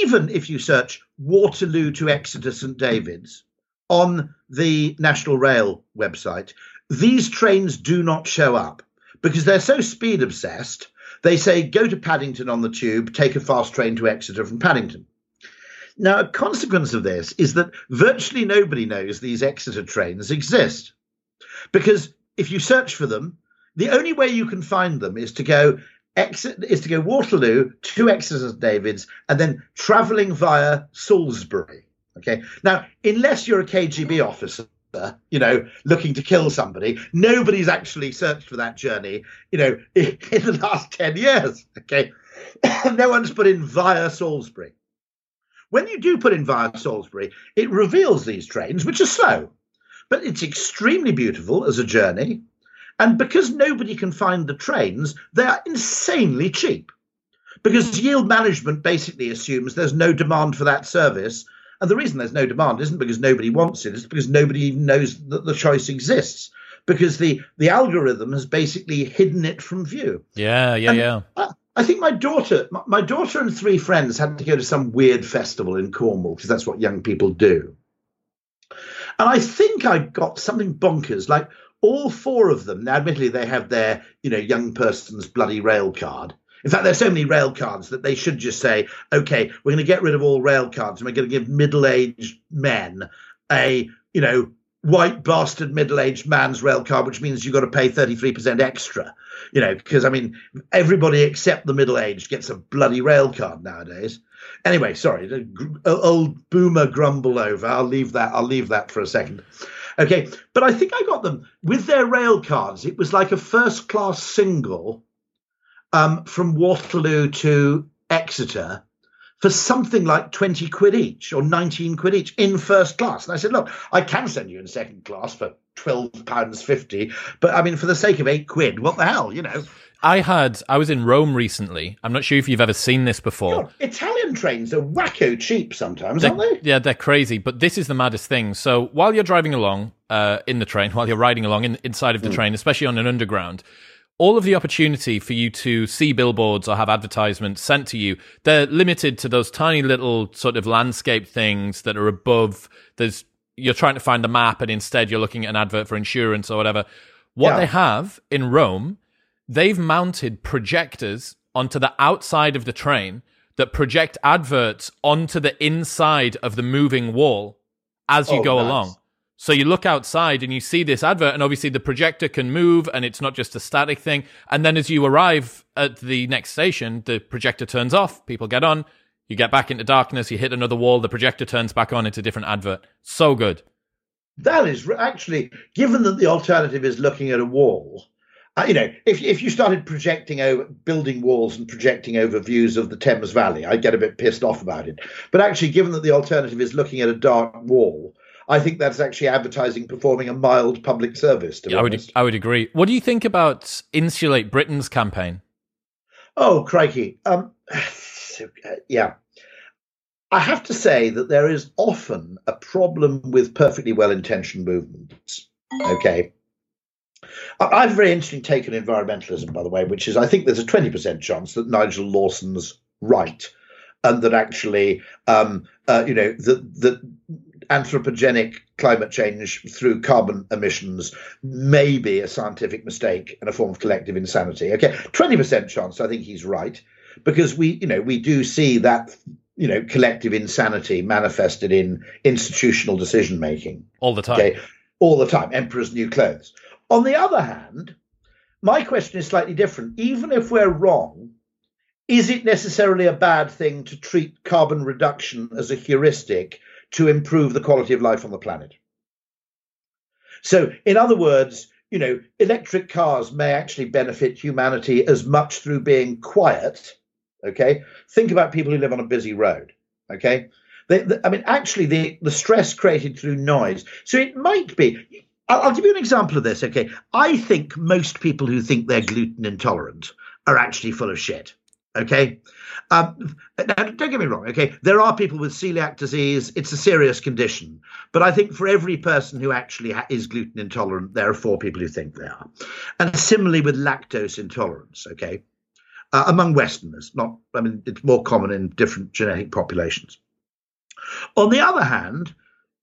even if you search waterloo to exeter st david's on the national rail website these trains do not show up because they're so speed obsessed they say go to Paddington on the tube, take a fast train to Exeter from Paddington. Now, a consequence of this is that virtually nobody knows these Exeter trains exist. Because if you search for them, the only way you can find them is to go Exeter, is to go Waterloo to Exeter David's and then travelling via Salisbury. Okay. Now, unless you're a KGB officer you know, looking to kill somebody. Nobody's actually searched for that journey, you know, in, in the last 10 years. Okay. no one's put in via Salisbury. When you do put in via Salisbury, it reveals these trains, which are slow, but it's extremely beautiful as a journey. And because nobody can find the trains, they are insanely cheap. Because hmm. yield management basically assumes there's no demand for that service and the reason there's no demand isn't because nobody wants it, it's because nobody even knows that the choice exists. Because the, the algorithm has basically hidden it from view. Yeah, yeah, and yeah. I, I, think my daughter, my daughter and three friends had to go to some weird festival in Cornwall because that's what young people do. And I think I got something bonkers. Like all four of them, now admittedly they have their, you know, young person's bloody rail card. In fact, there's so many rail cards that they should just say, okay, we're going to get rid of all rail cards and we're going to give middle-aged men a, you know, white bastard middle-aged man's rail card, which means you've got to pay 33% extra. You know, because I mean, everybody except the middle-aged gets a bloody rail card nowadays. Anyway, sorry, old boomer grumble over. I'll leave that. I'll leave that for a second. Okay, but I think I got them with their rail cards. It was like a first-class single um, from Waterloo to Exeter for something like 20 quid each or 19 quid each in first class. And I said, look, I can send you in second class for 12 pounds 50, but I mean, for the sake of eight quid, what the hell, you know? I had, I was in Rome recently. I'm not sure if you've ever seen this before. God, Italian trains are wacko cheap sometimes, they're, aren't they? Yeah, they're crazy. But this is the maddest thing. So while you're driving along uh, in the train, while you're riding along in, inside of the mm. train, especially on an underground, all of the opportunity for you to see billboards or have advertisements sent to you, they're limited to those tiny little sort of landscape things that are above. There's you're trying to find a map and instead you're looking at an advert for insurance or whatever. What yeah. they have in Rome, they've mounted projectors onto the outside of the train that project adverts onto the inside of the moving wall as you oh, go nice. along. So you look outside and you see this advert, and obviously the projector can move and it's not just a static thing. And then as you arrive at the next station, the projector turns off, people get on, you get back into darkness, you hit another wall, the projector turns back on, it's a different advert. So good. That is actually, given that the alternative is looking at a wall, you know, if if you started projecting over building walls and projecting over views of the Thames Valley, I'd get a bit pissed off about it. But actually, given that the alternative is looking at a dark wall, I think that's actually advertising performing a mild public service. To Yeah, I would, I would agree. What do you think about Insulate Britain's campaign? Oh, crikey. Um, yeah. I have to say that there is often a problem with perfectly well intentioned movements. Okay. I have a very interesting take on environmentalism, by the way, which is I think there's a 20% chance that Nigel Lawson's right and that actually, um, uh, you know, that, that anthropogenic climate change through carbon emissions may be a scientific mistake and a form of collective insanity. Okay, 20% chance, I think he's right, because we, you know, we do see that, you know, collective insanity manifested in institutional decision making. All the time. Okay, all the time. Emperor's new clothes. On the other hand, my question is slightly different. Even if we're wrong, is it necessarily a bad thing to treat carbon reduction as a heuristic to improve the quality of life on the planet. So, in other words, you know, electric cars may actually benefit humanity as much through being quiet. Okay, think about people who live on a busy road. Okay, they, they, I mean, actually, the the stress created through noise. So it might be. I'll, I'll give you an example of this. Okay, I think most people who think they're gluten intolerant are actually full of shit. Okay. Um, now, don't get me wrong. Okay. There are people with celiac disease. It's a serious condition. But I think for every person who actually ha- is gluten intolerant, there are four people who think they are. And similarly with lactose intolerance. Okay. Uh, among Westerners, not, I mean, it's more common in different genetic populations. On the other hand,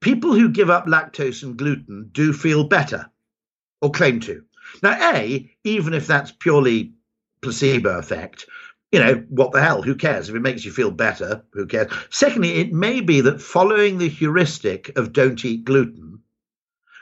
people who give up lactose and gluten do feel better or claim to. Now, A, even if that's purely placebo effect, you know, what the hell? Who cares? If it makes you feel better, who cares? Secondly, it may be that following the heuristic of don't eat gluten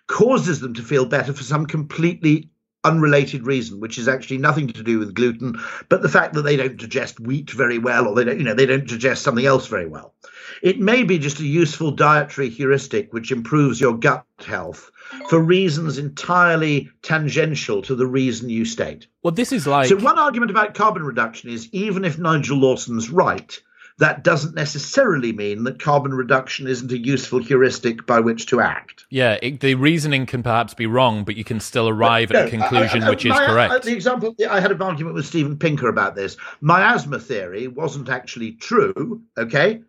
causes them to feel better for some completely unrelated reason, which is actually nothing to do with gluten, but the fact that they don't digest wheat very well, or they don't, you know, they don't digest something else very well. It may be just a useful dietary heuristic which improves your gut health for reasons entirely tangential to the reason you state. Well, this is like So one argument about carbon reduction is even if Nigel Lawson's right, that doesn't necessarily mean that carbon reduction isn't a useful heuristic by which to act. yeah, it, the reasoning can perhaps be wrong, but you can still arrive at a conclusion I- I- which is my- correct. The example I had an argument with Steven Pinker about this. Miasma theory wasn't actually true. Okay,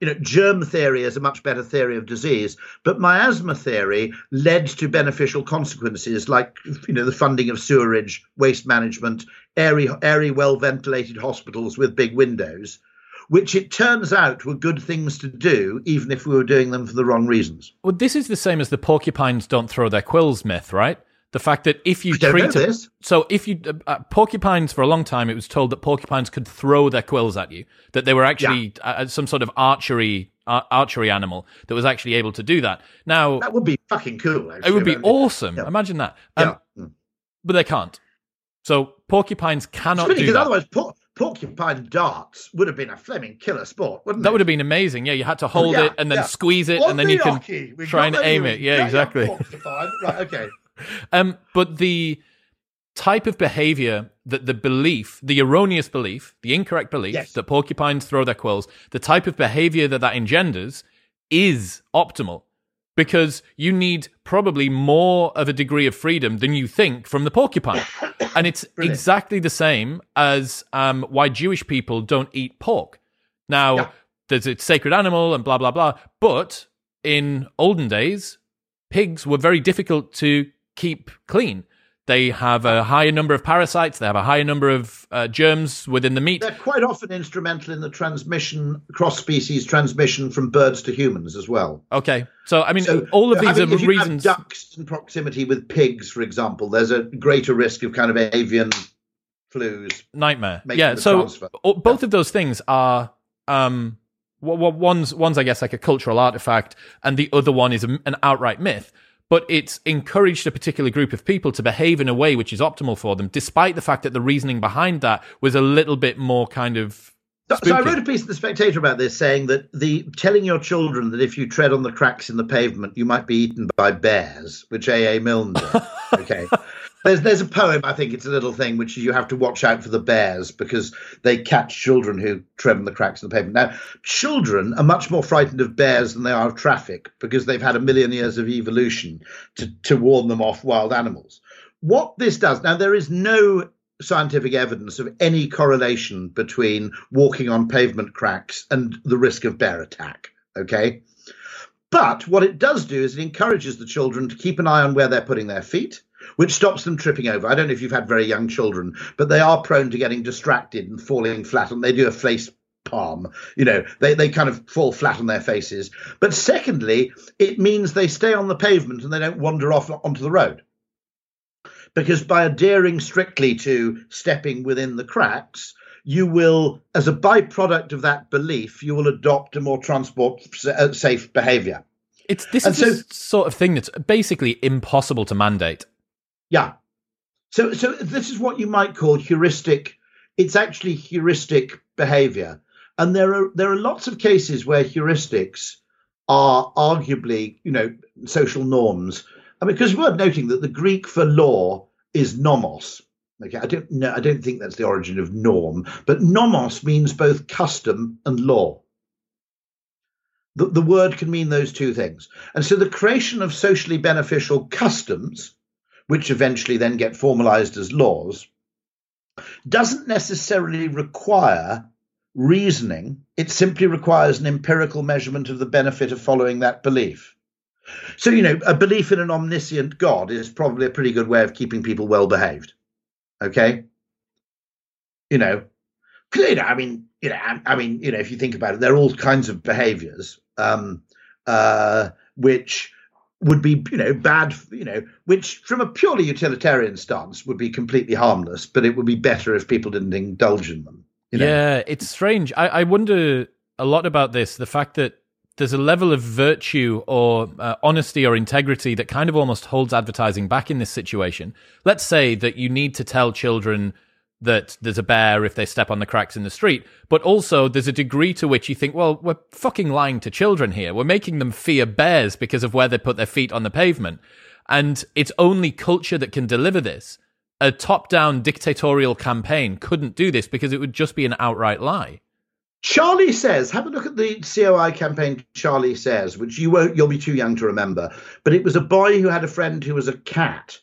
you know, germ theory is a much better theory of disease, but miasma theory led to beneficial consequences like you know the funding of sewerage, waste management, airy, airy, well ventilated hospitals with big windows. Which it turns out were good things to do, even if we were doing them for the wrong reasons. Well, this is the same as the porcupines don't throw their quills myth, right? The fact that if you treat this. so if you uh, uh, porcupines for a long time, it was told that porcupines could throw their quills at you, that they were actually uh, some sort of archery uh, archery animal that was actually able to do that. Now That would be fucking cool. Actually. it would be awesome. yeah. Imagine that, um, Yeah. Mm. but they can't. So porcupines cannot funny, do that. otherwise, por- porcupine darts would have been a flaming killer sport, wouldn't That it? would have been amazing. Yeah, you had to hold Yeah, it and then yeah. squeeze it, On and then the you can hockey, try and aim it. Yeah, Yeah, exactly. Right, okay. Um, but the type of behavior that the belief, the erroneous belief, the incorrect belief Yes. that porcupines throw their quills, the type of behavior that that engenders is optimal because you need probably more of a degree of freedom than you think from the porcupine. and it's Brilliant. exactly the same as um, why Jewish people don't eat pork. Now, Yeah. there's a sacred animal and blah, blah, blah. But in olden days, pigs were very difficult to keep clean. They have a higher number of parasites. They have a higher number of uh, germs within the meat. They're quite often instrumental in the transmission, cross-species transmission from birds to humans as well. Okay, so I mean, So, all of these having- are if you reasons. Have ducks in proximity with pigs, for example, there's a greater risk of kind of avian flus. nightmare. Yeah, so transfer. both of those things are um, w- w- one's one's I guess like a cultural artifact, and the other one is an outright myth. But it's encouraged a particular group of people to behave in a way which is optimal for them, despite the fact that the reasoning behind that was a little bit more kind of. So, so I wrote a piece in the Spectator about this, saying that the telling your children that if you tread on the cracks in the pavement, you might be eaten by bears, which A. A. Milne did. Okay. There's there's a poem, I think it's a little thing, which is you have to watch out for the bears because they catch children who tread on the cracks in the pavement. Now, children are much more frightened of bears than they are of traffic because they've had a million years of evolution to, to warn them off wild animals. What this does, now there is no scientific evidence of any correlation between walking on pavement cracks and the risk of bear attack. Okay. But what it does do is it encourages the children to keep an eye on where they're putting their feet, which stops them tripping over. I don't know if you've had very young children, but they are prone to getting distracted and falling flat, and they do a face palm. You know, they, they kind of fall flat on their faces. But secondly, it means they stay on the pavement and they don't wander off onto the road because by adhering strictly to stepping within the cracks, you will, as a byproduct of that belief, you will adopt a more transport uh, safe behavior. It's this And is the so- sort of thing that's basically impossible to mandate. Yeah. So, so this is what you might call heuristic. It's actually heuristic behavior, and there are there are lots of cases where heuristics are arguably, you know, social norms. I mean, because worth noting that the Greek for law is nomos. Okay, I don't know. I don't think that's the origin of norm, but nomos means both custom and law. The, the word can mean those two things. And so the creation of socially beneficial customs, which eventually then get formalized as laws, doesn't necessarily require reasoning. It simply requires an empirical measurement of the benefit of following that belief. So, you know, a belief in an omniscient God is probably a pretty good way of keeping people well behaved. Okay. You know, you know, I mean, you know, I, I, mean, you know, if you think about it, there are all kinds of behaviors um, uh, which would be, you know, bad, you know, which from a purely utilitarian stance would be completely harmless, but it would be better if people didn't indulge in them. You know? Yeah, it's strange. I, I wonder a lot about this. The fact that there's a level of virtue or uh, honesty or integrity that kind of almost holds advertising back in this situation. Let's say that you need to tell children that there's a bear if they step on the cracks in the street, but also there's a degree to which you think, well, we're fucking lying to children here. We're making them fear bears because of where they put their feet on the pavement. And it's only culture that can deliver this. A top down dictatorial campaign couldn't do this because it would just be an outright lie. Charlie says, have a look at the COI campaign Charlie says, which you won't, you'll be too young to remember. But it was a boy who had a friend who was a cat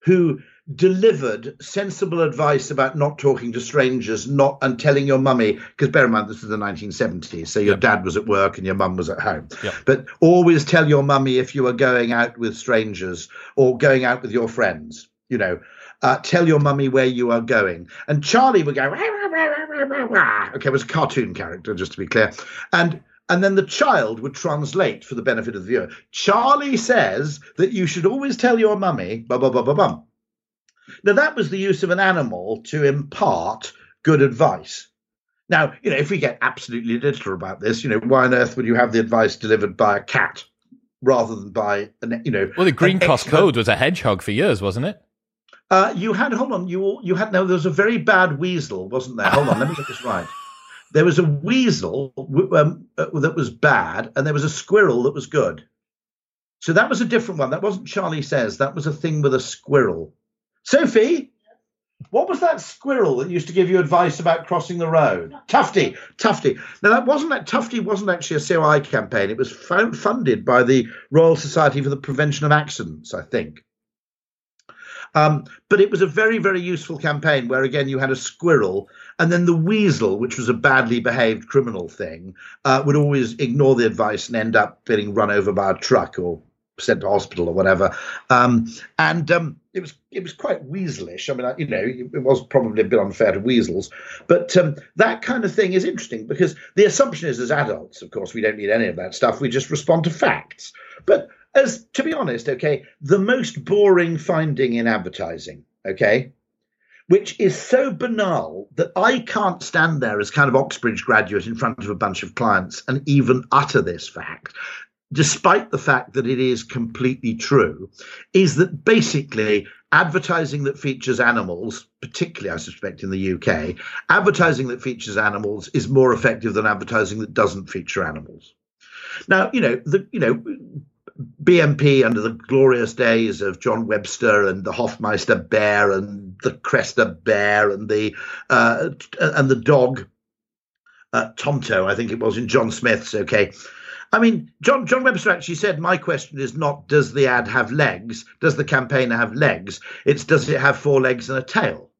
who delivered sensible advice about not talking to strangers, not and telling your mummy, because bear in mind this is the 1970s, so your yep. dad was at work and your mum was at home. Yep. But always tell your mummy if you are going out with strangers or going out with your friends, you know. Uh, tell your mummy where you are going. And Charlie would go, rah, rah, rah, okay, it was a cartoon character, just to be clear. And and then the child would translate for the benefit of the viewer. Charlie says that you should always tell your mummy, blah, blah, blah, blah, blah. Now, that was the use of an animal to impart good advice. Now, you know, if we get absolutely literal about this, you know, why on earth would you have the advice delivered by a cat rather than by, an, you know. Well, the Green Cross Code was a hedgehog for years, wasn't it? Uh, you had hold on. You you had no. There was a very bad weasel, wasn't there? Hold on. let me get this right. There was a weasel um, uh, that was bad, and there was a squirrel that was good. So that was a different one. That wasn't Charlie says. That was a thing with a squirrel. Sophie, what was that squirrel that used to give you advice about crossing the road? Tufty, Tufty. Now that wasn't that Tufty wasn't actually a COI campaign. It was funded by the Royal Society for the Prevention of Accidents, I think. Um, but it was a very, very useful campaign where, again, you had a squirrel, and then the weasel, which was a badly behaved criminal thing, uh, would always ignore the advice and end up getting run over by a truck or sent to hospital or whatever. Um, and um, it was it was quite weaselish. I mean, you know, it was probably a bit unfair to weasels, but um, that kind of thing is interesting because the assumption is, as adults, of course, we don't need any of that stuff. We just respond to facts. But as to be honest, okay, the most boring finding in advertising, okay, which is so banal that I can't stand there as kind of Oxbridge graduate in front of a bunch of clients and even utter this fact, despite the fact that it is completely true, is that basically advertising that features animals, particularly I suspect in the UK, advertising that features animals is more effective than advertising that doesn't feature animals. Now, you know, the you know, BMP under the glorious days of John Webster and the Hofmeister bear and the Cresta bear and the uh, and the dog uh, Tonto, I think it was in John Smith's. Okay, I mean John John Webster actually said my question is not does the ad have legs, does the campaigner have legs? It's does it have four legs and a tail.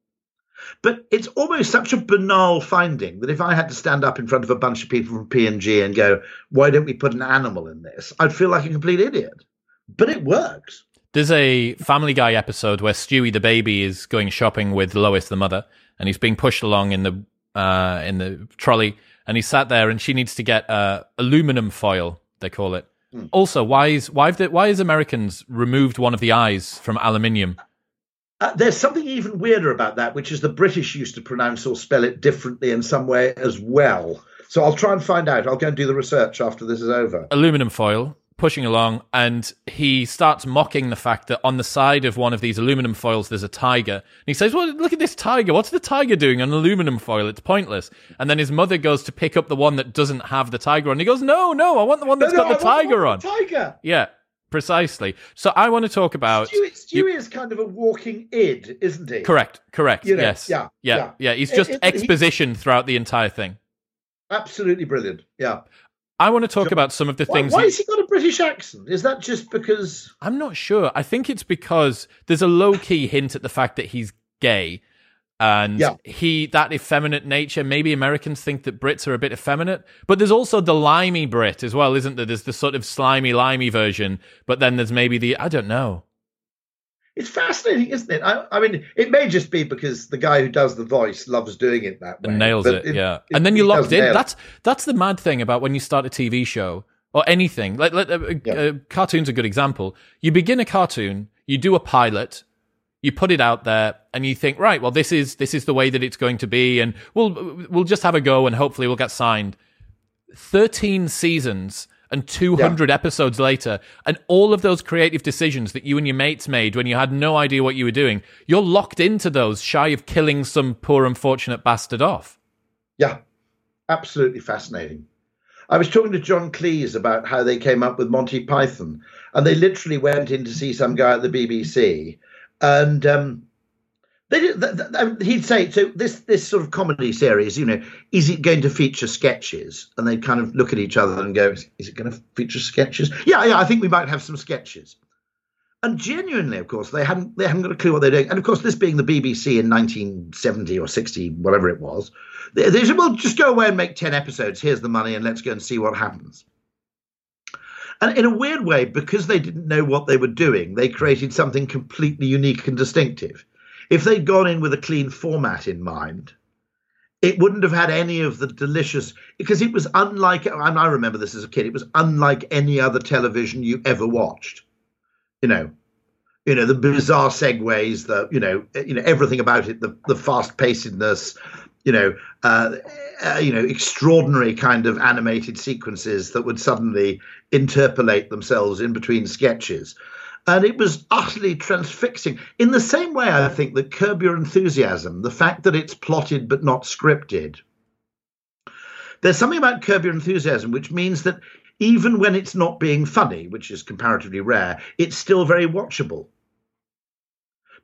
But it's almost such a banal finding that if I had to stand up in front of a bunch of people from P&G and go, why don't we put an animal in this? I'd feel like a complete idiot. But it works. There's a Family Guy episode where Stewie the baby is going shopping with Lois the mother, and he's being pushed along in the uh, in the trolley, and he sat there, and she needs to get uh, aluminum foil, they call it. Hmm. Also, why is why have why is Americans removed one of the eyes from aluminium? Uh, there's something even weirder about that, which is the British used to pronounce or spell it differently in some way as well. So I'll try and find out. I'll go and do the research after this is over. Aluminum foil pushing along, and he starts mocking the fact that on the side of one of these aluminum foils there's a tiger. And he says, "Well, look at this tiger. What's the tiger doing on aluminum foil? It's pointless." And then his mother goes to pick up the one that doesn't have the tiger on. He goes, "No, no, I want the one that's no, no, got the tiger on." tiger. Yeah. Precisely. So I want to talk about Stewie, Stewie you, is kind of a walking id, isn't he? Correct. Correct. You know, yes. Yeah, yeah. Yeah. Yeah. He's just it, it, exposition he, throughout the entire thing. Absolutely brilliant. Yeah. I want to talk about some of the things. Why, why he, has he got a British accent? Is that just because? I'm not sure. I think it's because there's a low key hint at the fact that he's gay. and Yeah. he that effeminate nature maybe americans think that brits are a bit effeminate but there's also the limey brit as well isn't there there's the sort of slimy limey version but then there's maybe the i don't know It's fascinating, isn't it? I, I mean, it may just be because the guy who does the voice loves doing it that way. and nails but it, yeah it- and then you're locked in that's that's the mad thing about when you start a tv show or anything like, like uh, Yeah. uh, cartoon's a good example you begin a cartoon you do a pilot you put it out there and you think right well this is this is the way that it's going to be and we'll we'll just have a go and hopefully we'll get signed 13 seasons and 200 episodes later and all of those creative decisions that you and your mates made when you had no idea what you were doing you're locked into those shy of killing some poor unfortunate bastard off. Yeah, absolutely fascinating. I was talking to John Cleese about how they came up with Monty Python, and they literally went in to see some guy at the BBC, and um, they did, th- th- th- he'd say, "So this this sort of comedy series, you know, is it going to feature sketches?" And they'd kind of look at each other and go, "Is it going to feature sketches?" Yeah, yeah, I think we might have some sketches. And genuinely, of course, they hadn't they hadn't got a clue what they're doing. And of course, this being the BBC in 1970 or 60, whatever it was, they, they said, "Well, just go away and make 10 episodes. Here's the money, and let's go and see what happens." And in a weird way, because they didn't know what they were doing, they created something completely unique and distinctive. If they'd gone in with a clean format in mind, it wouldn't have had any of the delicious because it was unlike and I remember this as a kid, it was unlike any other television you ever watched. You know, you know, the bizarre segues, the you know, you know, everything about it, the the fast pacedness, you know, uh, uh, you know, extraordinary kind of animated sequences that would suddenly interpolate themselves in between sketches. And it was utterly transfixing. In the same way, I think that Curb Your Enthusiasm, the fact that it's plotted but not scripted, there's something about Curb Your Enthusiasm which means that even when it's not being funny, which is comparatively rare, it's still very watchable.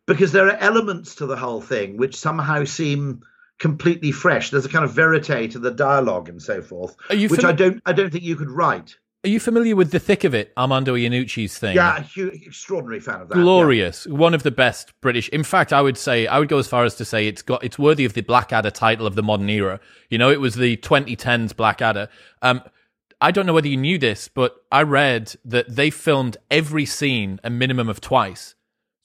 Because there are elements to the whole thing which somehow seem completely fresh. There's a kind of verite to the dialogue and so forth, which fam- I don't I don't think you could write. Are you familiar with the thick of it, Armando Iannucci's thing? Yeah, a hu- extraordinary fan of that. yeah. glorious one of the best british in fact i would say i would go as far as to say it's got it's worthy of the blackadder title of the modern era you know it was the 2010s blackadder um i don't know whether you knew this but i read that they filmed every scene a minimum of twice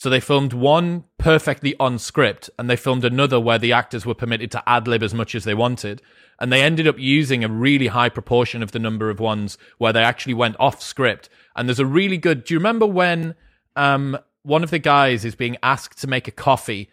so they filmed one perfectly on script and they filmed another where the actors were permitted to ad lib as much as they wanted. And they ended up using a really high proportion of the number of ones where they actually went off script. And there's a really good, do you remember when, um, one of the guys is being asked to make a coffee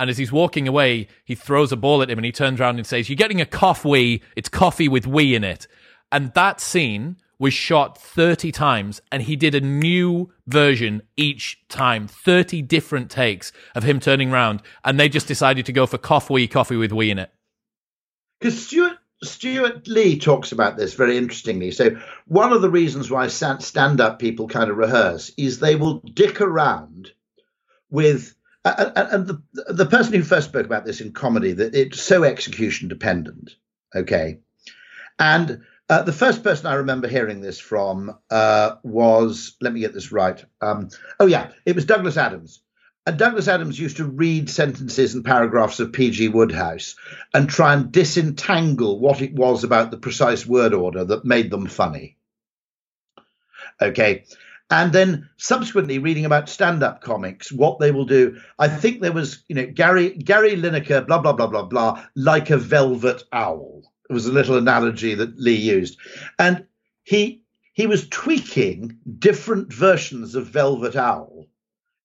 and as he's walking away, he throws a ball at him and he turns around and says, You're getting a cough wee. It's coffee with wee in it. And that scene was shot 30 times and he did a new version each time 30 different takes of him turning around and they just decided to go for cough wee coffee with wee in it because Stewart Stewart Lee talks about this very interestingly. So one of the reasons why stand up people kind of rehearse is they will dick around with. And the the person who first spoke about this in comedy that it's so execution dependent, okay, and uh, the first person I remember hearing this from uh, was let me get this right. Um, oh yeah, it was Douglas Adams. And Douglas Adams used to read sentences and paragraphs of P.G. Wodehouse and try and disentangle what it was about the precise word order that made them funny. Okay. And then subsequently reading about stand-up comics, what they will do. I think there was, you know, Gary Gary Lineker, blah blah blah blah blah, like a velvet owl. It was a little analogy that Lee used, and he he was tweaking different versions of Velvet Owl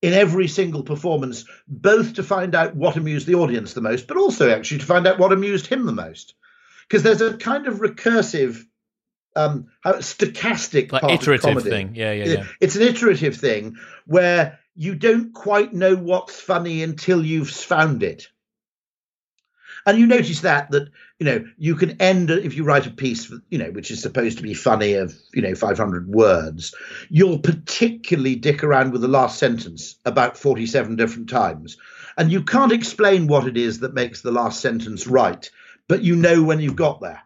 in every single performance, both to find out what amused the audience the most, but also actually to find out what amused him the most. Because there's a kind of recursive, um, how stochastic, like part iterative thing yeah yeah yeah It's an iterative thing where you don't quite know what's funny until you've found it. And you notice that that you know you can end if you write a piece you know which is supposed to be funny of you know 500 words you'll particularly dick around with the last sentence about 47 different times. And you can't explain what it is that makes the last sentence right but you know when you've got there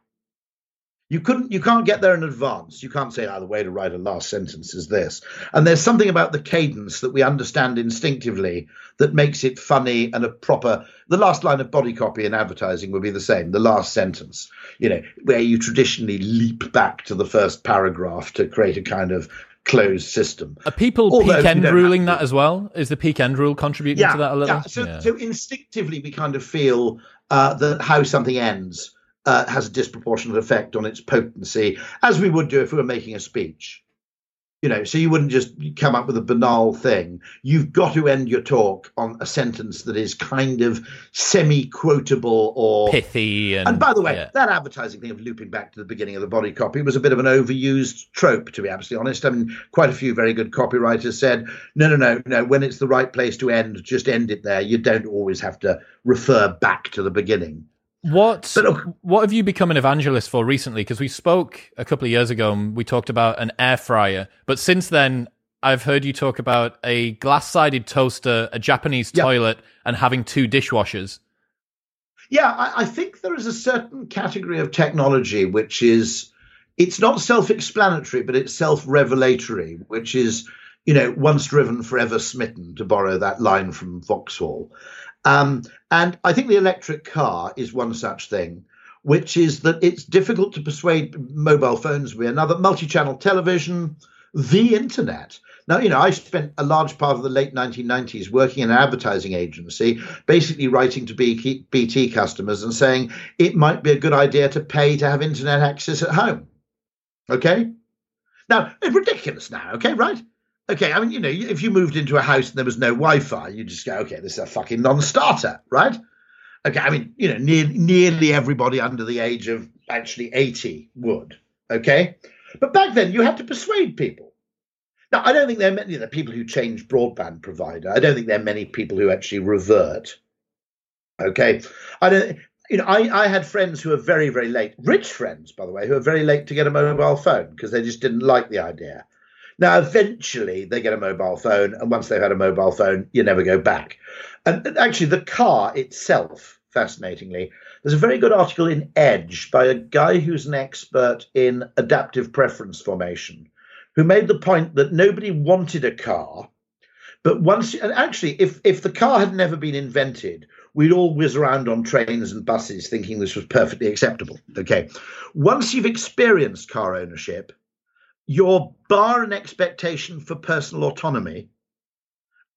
You couldn't, you can't get there in advance. You can't say, "Oh, the way to write a last sentence is this." And there's something about the cadence that we understand instinctively that makes it funny and a proper. The last line of body copy in advertising would be the same. The last sentence, you know, where you traditionally leap back to the first paragraph to create a kind of closed system. Are people Although peak end ruling that as well? Is the peak end rule contributing to that a little? Yeah. So, so instinctively, we kind of feel uh, that how something ends uh, has a disproportionate effect on its potency, as we would do if we were making a speech. You know, so you wouldn't just come up with a banal thing. You've got to end your talk on a sentence that is kind of semi-quotable or pithy. And, and by the way, yeah. that advertising thing of looping back to the beginning of the body copy was a bit of an overused trope, to be absolutely honest. I mean, quite a few very good copywriters said, no, no, no, no, when it's the right place to end, just end it there. You don't always have to refer back to the beginning. What But look- what have you become an evangelist for recently? Because we spoke a couple of years ago and we talked about an air fryer, but since then I've heard you talk about a glass-sided toaster, a Japanese Yeah. toilet, and having two dishwashers. Yeah, I, I think there is a certain category of technology which is it's not self-explanatory, but it's self-revelatory, which is you know once driven, forever smitten, to borrow that line from Vauxhall. Um, and I think the electric car is one such thing, which is that it's difficult to persuade mobile phones to be another multi-channel television, the internet. Now, you know, I spent a large part of the late 1990s working in an advertising agency, basically writing to BT customers and saying it might be a good idea to pay to have internet access at home. Okay? Now, it's ridiculous now, okay, right? Okay, I mean, you know, if you moved into a house and there was no Wi Fi, you just go, okay, this is a fucking non starter, right? Okay, I mean, you know, near, nearly everybody under the age of actually 80 would, okay? But back then, you had to persuade people. Now, I don't think there are many the people who change broadband provider. I don't think there are many people who actually revert. Okay, I don't. You know, I, I had friends who were very, very late, rich friends, by the way, who were very late to get a mobile phone because they just didn't like the idea. Now, eventually, they get a mobile phone, and once they've had a mobile phone, you never go back. And actually, the car itself, fascinatingly, there's a very good article in Edge by a guy who's an expert in adaptive preference formation, who made the point that nobody wanted a car, but once, and actually, if if the car had never been invented, we'd all whiz around on trains and buses thinking this was perfectly acceptable. Okay, once you've experienced car ownership, your bar and expectation for personal autonomy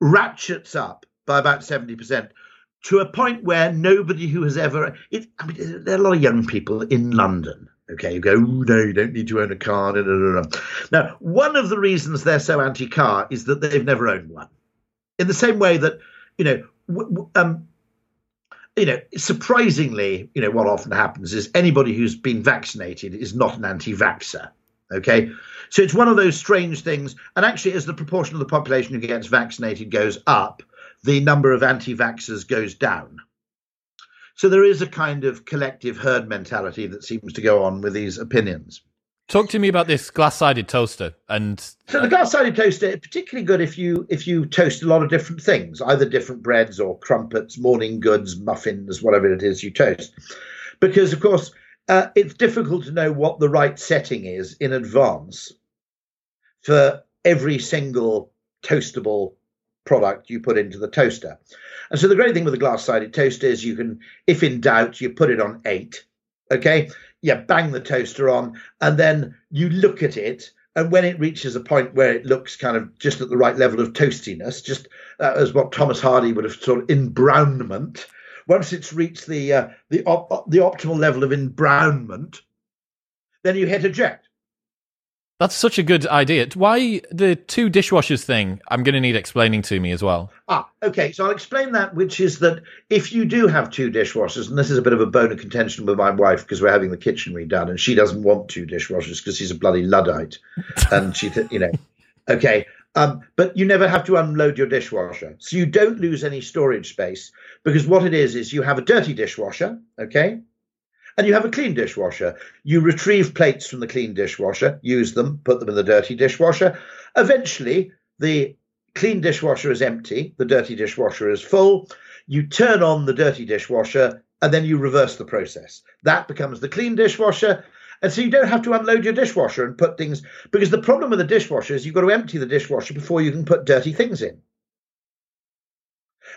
ratchets up by about 70% to a point where nobody who has ever it, I mean, there are a lot of young people in London. Okay, you go, "Ooh, no, you don't need to own a car. No, no, no, no. Now, one of the reasons they're so anti-car is that they've never owned one. In the same way that, you know, w- w- um, you know, surprisingly, you know, what often happens is anybody who's been vaccinated is not an anti-vaxxer. Okay, so it's one of those strange things. And actually, as the proportion of the population who gets vaccinated goes up, the number of anti-vaxxers goes down. So there is a kind of collective herd mentality that seems to go on with these opinions. Talk to me about this glass-sided toaster and So the glass-sided toaster is particularly good if you if you toast a lot of different things, either different breads or crumpets, morning goods, muffins, whatever it is you toast, because of course uh, it's difficult to know what the right setting is in advance for every single toastable product you put into the toaster. And so the great thing with a glass-sided toaster is you can, if in doubt, you put it on eight. Okay, You bang the toaster on, and then you look at it. And when it reaches a point where it looks kind of just at the right level of toastiness, just uh, as what Thomas Hardy would have sort of embrownment, once it's reached the uh, the op- the optimal level of embrownment, then you hit eject. That's such a good idea. Why the two dishwashers thing? I'm going to need explaining to me as well. Ah, okay. So I'll explain that, which is that if you do have two dishwashers, and this is a bit of a bone of contention with my wife because we're having the kitchen redone, and she doesn't want two dishwashers because she's a bloody luddite, and she, th- you know, okay. Um, but you never have to unload your dishwasher, so you don't lose any storage space because what it is is you have a dirty dishwasher, okay, and you have a clean dishwasher. You retrieve plates from the clean dishwasher, use them, put them in the dirty dishwasher. Eventually, the clean dishwasher is empty, the dirty dishwasher is full. You turn on the dirty dishwasher and then you reverse the process. That becomes the clean dishwasher. And so you don't have to unload your dishwasher and put things because the problem with the dishwasher is you've got to empty the dishwasher before you can put dirty things in.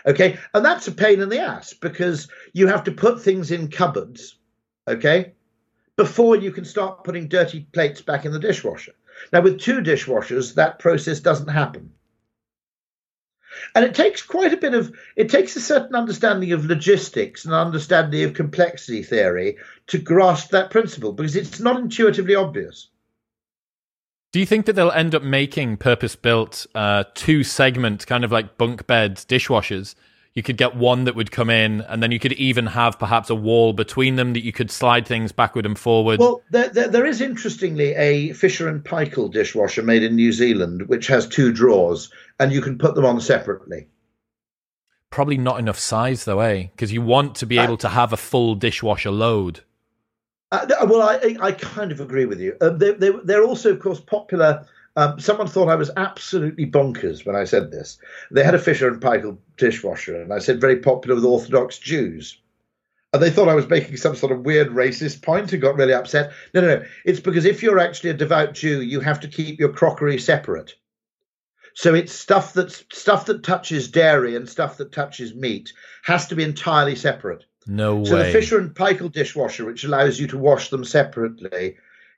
Okay, and that's a pain in the ass because you have to put things in cupboards, okay, before you can start putting dirty plates back in the dishwasher. Now, with two dishwashers, that process doesn't happen. And it takes quite a bit of, it takes a certain understanding of logistics and understanding of complexity theory to grasp that principle because it's not intuitively obvious. Do you think that they'll end up making purpose built uh, two segment kind of like bunk bed dishwashers? You could get one that would come in, and then you could even have perhaps a wall between them that you could slide things backward and forward. Well, there, there, there is interestingly a Fisher and Paykel dishwasher made in New Zealand, which has two drawers, and you can put them on separately. Probably not enough size though, eh? Because you want to be uh, able to have a full dishwasher load. Uh, well, I, I kind of agree with you. Uh, they, they, they're also, of course, popular. Um, someone thought I was absolutely bonkers when I said this. They had a Fisher and Paykel dishwasher, and I said very popular with Orthodox Jews. And they thought I was making some sort of weird racist point and got really upset. No, no, no. It's because if you're actually a devout Jew, you have to keep your crockery separate. So it's stuff that's stuff that touches dairy and stuff that touches meat has to be entirely separate. No so way. So the Fisher and Paykel dishwasher, which allows you to wash them separately,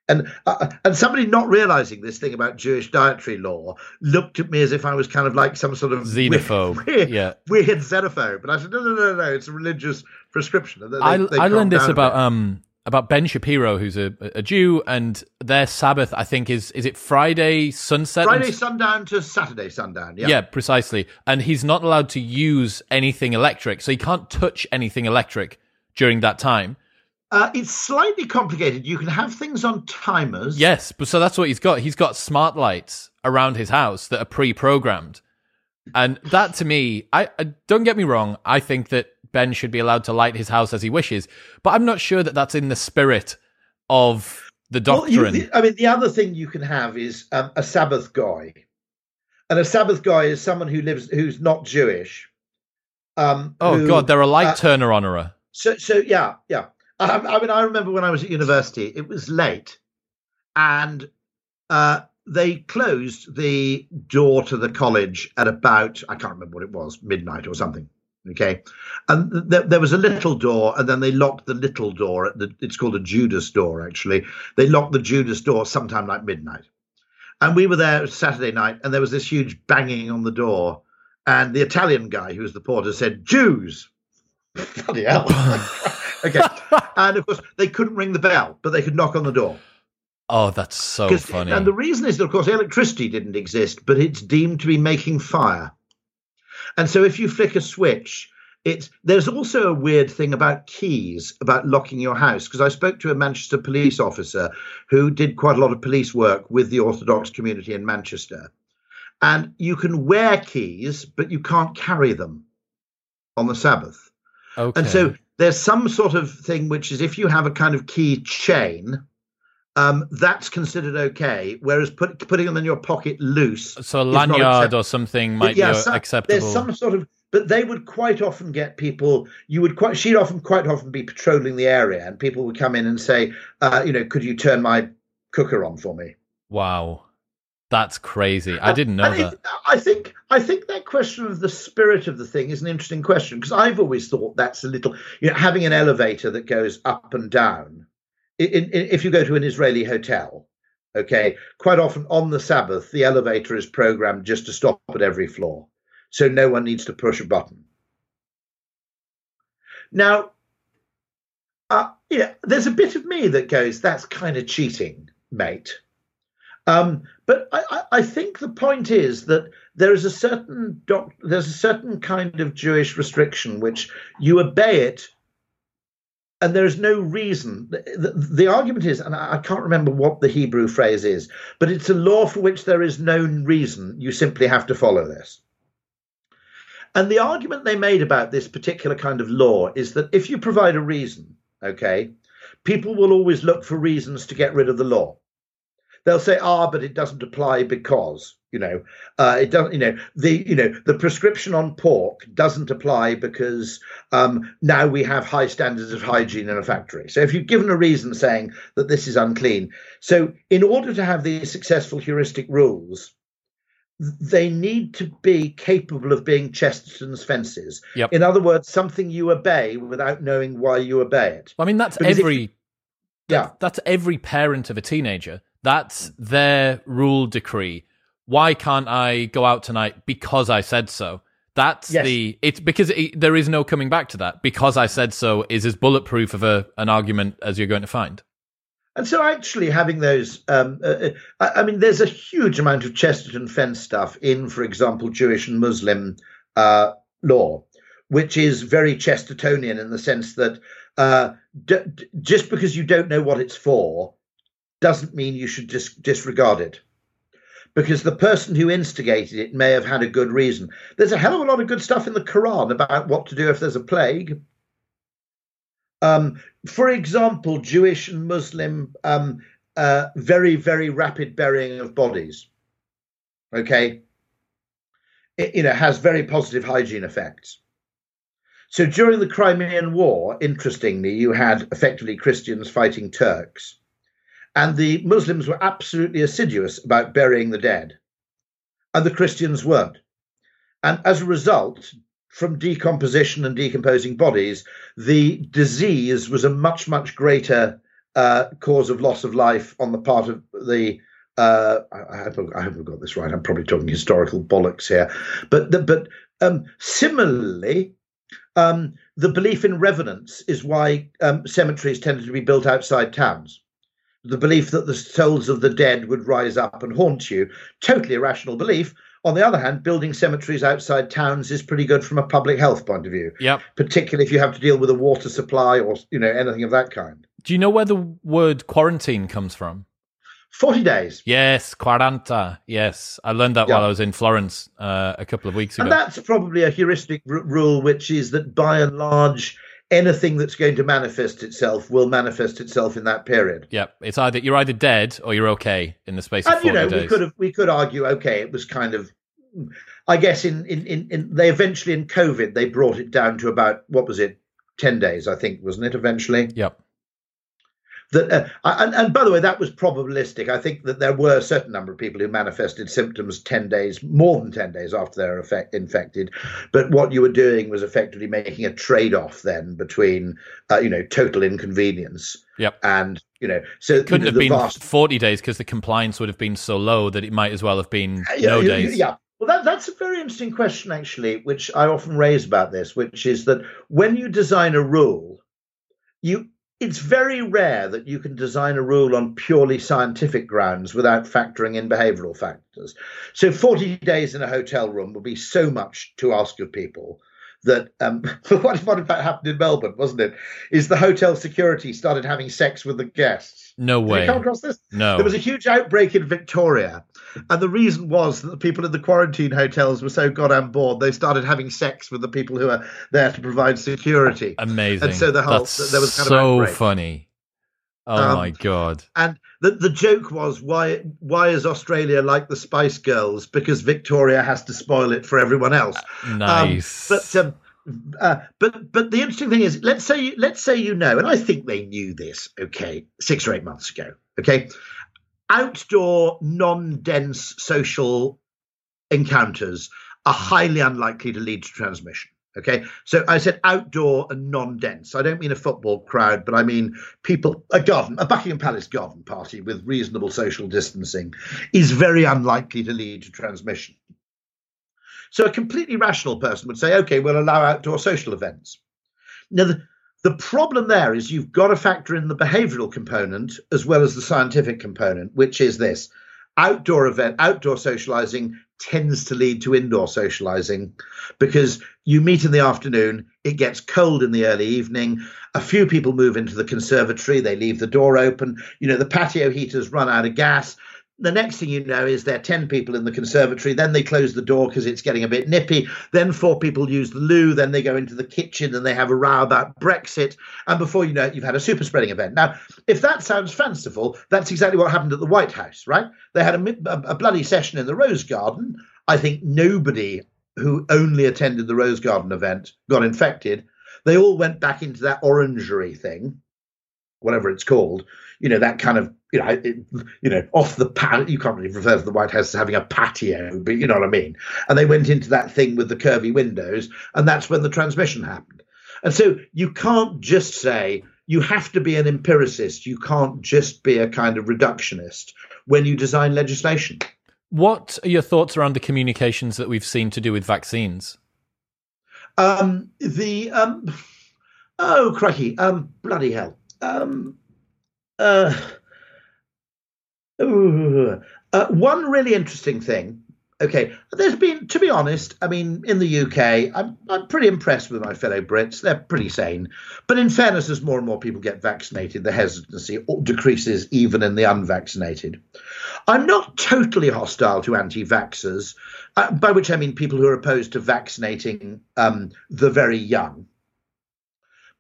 and uh, and somebody not realizing this thing about Jewish dietary law looked at me as if I was kind of like some sort of xenophobe, weird, yeah, weird xenophobe. But I said, no, no, no, no, it's a religious prescription. They, I, they I learned this about um about Ben Shapiro, who's a, a Jew, and their Sabbath, I think, is is it Friday sunset? Friday and... sundown to Saturday sundown. Yeah, yeah, precisely. And he's not allowed to use anything electric, so he can't touch anything electric during that time. Uh, it's slightly complicated. You can have things on timers. Yes, but so that's what he's got. He's got smart lights around his house that are pre-programmed, and that to me, I, I don't get me wrong. I think that Ben should be allowed to light his house as he wishes. But I'm not sure that that's in the spirit of the doctrine. Well, you, I mean, the other thing you can have is um, a Sabbath guy, and a Sabbath guy is someone who lives who's not Jewish. Um, oh who, God, they're a light uh, turner honorer. So, so yeah, yeah. I, I, mean, I remember when I was at university, it was late, and uh, they closed the door to the college at about I can't remember what it was, midnight or something. Okay, and th- there was a little door, and then they locked the little door. The, it's called a Judas door, actually. They locked the Judas door sometime like midnight, and we were there Saturday night, and there was this huge banging on the door, and the Italian guy who was the porter said, "Jews." Bloody hell! okay, and of course they couldn't ring the bell, but they could knock on the door. Oh, that's so funny. And the reason is that, of course, electricity didn't exist, but it's deemed to be making fire. And so if you flick a switch, it's there's also a weird thing about keys about locking your house because I spoke to a Manchester police officer who did quite a lot of police work with the Orthodox community in Manchester. And you can wear keys, but you can't carry them on the Sabbath. Okay. And so there's some sort of thing which is if you have a kind of key chain, um, that's considered okay. Whereas put, putting them in your pocket loose, so a lanyard or something might yeah, be acceptable. There's some sort of, but they would quite often get people. You would quite, she'd often quite often be patrolling the area, and people would come in and say, uh, you know, could you turn my cooker on for me? Wow. That's crazy. I didn't know that. I think I think that question of the spirit of the thing is an interesting question because I've always thought that's a little, you know, having an elevator that goes up and down in, in, if you go to an Israeli hotel, okay, quite often on the Sabbath, the elevator is programmed just to stop at every floor. So no one needs to push a button. Now, uh, yeah, there's a bit of me that goes, that's kind of cheating, mate. Um, but I, I, think the point is that there is a certain doc, there's a certain kind of Jewish restriction which you obey it and there is no reason. The, the, the, argument is, and I can't remember what the Hebrew phrase is, but it's a law for which there is no reason. You simply have to follow this. And the argument they made about this particular kind of law is that if you provide a reason, okay, people will always look for reasons to get rid of the law. They'll say, ah, but it doesn't apply because you know uh, it doesn't you know the you know the prescription on pork doesn't apply because um, now we have high standards of hygiene in a factory so if you've given a reason saying that this is unclean so in order to have these successful heuristic rules they need to be capable of being chesterton's fences Yep. in other words something you obey without knowing why you obey it I mean, that's Because if every yeah that's every parent of a teenager. That's their rule decree. Why can't I go out tonight because I said so? That's Yes. the it's because it, there is no coming back to that. Because I said so is as bulletproof of a an argument as you're going to find. And so, actually, having those, um, uh, I, I mean, there's a huge amount of Chesterton fence stuff in, for example, Jewish and Muslim uh, law, which is very Chestertonian in the sense that uh, d- d- just because you don't know what it's for doesn't mean you should dis- disregard it. Because the person who instigated it may have had a good reason. There's a hell of a lot of good stuff in the Quran about what to do if there's a plague. Um, for example, Jewish and Muslim um, uh, very, very rapid burying of bodies. Okay, it, you know has very positive hygiene effects. So during the Crimean War, interestingly, you had effectively Christians fighting Turks, and the Muslims were absolutely assiduous about burying the dead, and the Christians weren't. And as a result, from decomposition and decomposing bodies, the disease was a much, much greater uh, cause of loss of life on the part of the. Uh, I, hope I've got this right. I'm probably talking historical bollocks here, but the, but um, similarly, um, the belief in revenants is why um, cemeteries tended to be built outside towns. The belief that the souls of the dead would rise up and haunt you, totally irrational belief. On the other hand, building cemeteries outside towns is pretty good from a public health point of view, Yep. particularly if you have to deal with a water supply or you know anything of that kind. Do you know where the word quarantine comes from? Forty days, Yes, quaranta. Yes, I learned that Yeah. while I was in Florence uh, a couple of weeks ago. and that's probably a heuristic r- rule, which is that by and large, anything that's going to manifest itself will manifest itself in that period. Yep, it's either you're either dead or you're okay in the space of and you know days. we could have we could argue okay it was kind of i guess in, in in in they eventually in covid they brought it down to about what was it 10 days i think wasn't it eventually Yep. That uh, and, and by the way that was probabilistic i think that there were a certain number of people who manifested symptoms 10 days more than 10 days after they're effect, infected but what you were doing was effectively making a trade-off then between uh, you know total inconvenience Yep. and you know so it Couldn't have been vast 40 days because the compliance would have been so low that it might as well have been yeah, no days. Yeah. Well, that, that's a very interesting question, actually, which I often raise about this, which is that when you design a rule, you it's very rare that you can design a rule on purely scientific grounds without factoring in behavioral factors. So 40 days in a hotel room would be so much to ask of people that um, what, what in fact happened in Melbourne, wasn't it? Is the hotel security started having sex with the guests. No Did way. you come across this? No. There was a huge outbreak in Victoria, and the reason was that the people in the quarantine hotels were so goddamn bored they started having sex with the people who are there to provide security. Amazing. And so the whole- That's there was kind of so funny. Oh Um, my god. And the, the joke was why why is Australia like the Spice Girls? Because Victoria has to spoil it for everyone else. Nice. Um, but um, uh, but but the interesting thing is, let's say you, let's say you know, and I think they knew this. Okay, six or eight months ago. Okay, outdoor, non-dense social encounters are highly unlikely to lead to transmission. Okay, so I said outdoor and non-dense. I don't mean a football crowd, but I mean people. A garden, a Buckingham Palace garden party with reasonable social distancing, is very unlikely to lead to transmission. So a completely rational person would say, okay, we'll allow outdoor social events. Now, the, the problem there is you've got to factor in the behavioral component as well as the scientific component, which is this outdoor event, outdoor socializing tends to lead to indoor socializing because you meet in the afternoon, it gets cold in the early evening. A few people move into the conservatory, they leave the door open. You know, the patio heaters run out of gas the next thing you know is there are 10 people in the conservatory. Then they close the door because it's getting a bit nippy. Then four people use the loo. Then they go into the kitchen and they have a row about Brexit. And before you know it, you've had a super spreading event. Now, if that sounds fanciful, that's exactly what happened at the White House, right? They had a, a, a bloody session in the Rose Garden. I think nobody who only attended the Rose Garden event got infected. They all went back into that orangery thing, whatever it's called, you know, that kind of, you know, it, you know, off the pat. You can't really refer to the White House as having a patio, but you know what I mean. And they went into that thing with the curvy windows, and that's when the transmission happened. And so you can't just say you have to be an empiricist. You can't just be a kind of reductionist when you design legislation. What are your thoughts around the communications that we've seen to do with vaccines? Um, the um, oh crikey, um, bloody hell. Um, uh, uh, one really interesting thing. Okay, there's been, to be honest, I mean, in the UK, I'm I'm pretty impressed with my fellow Brits. They're pretty sane. But in fairness, as more and more people get vaccinated, the hesitancy decreases even in the unvaccinated. I'm not totally hostile to anti-vaxxers, uh, by which I mean people who are opposed to vaccinating um, the very young,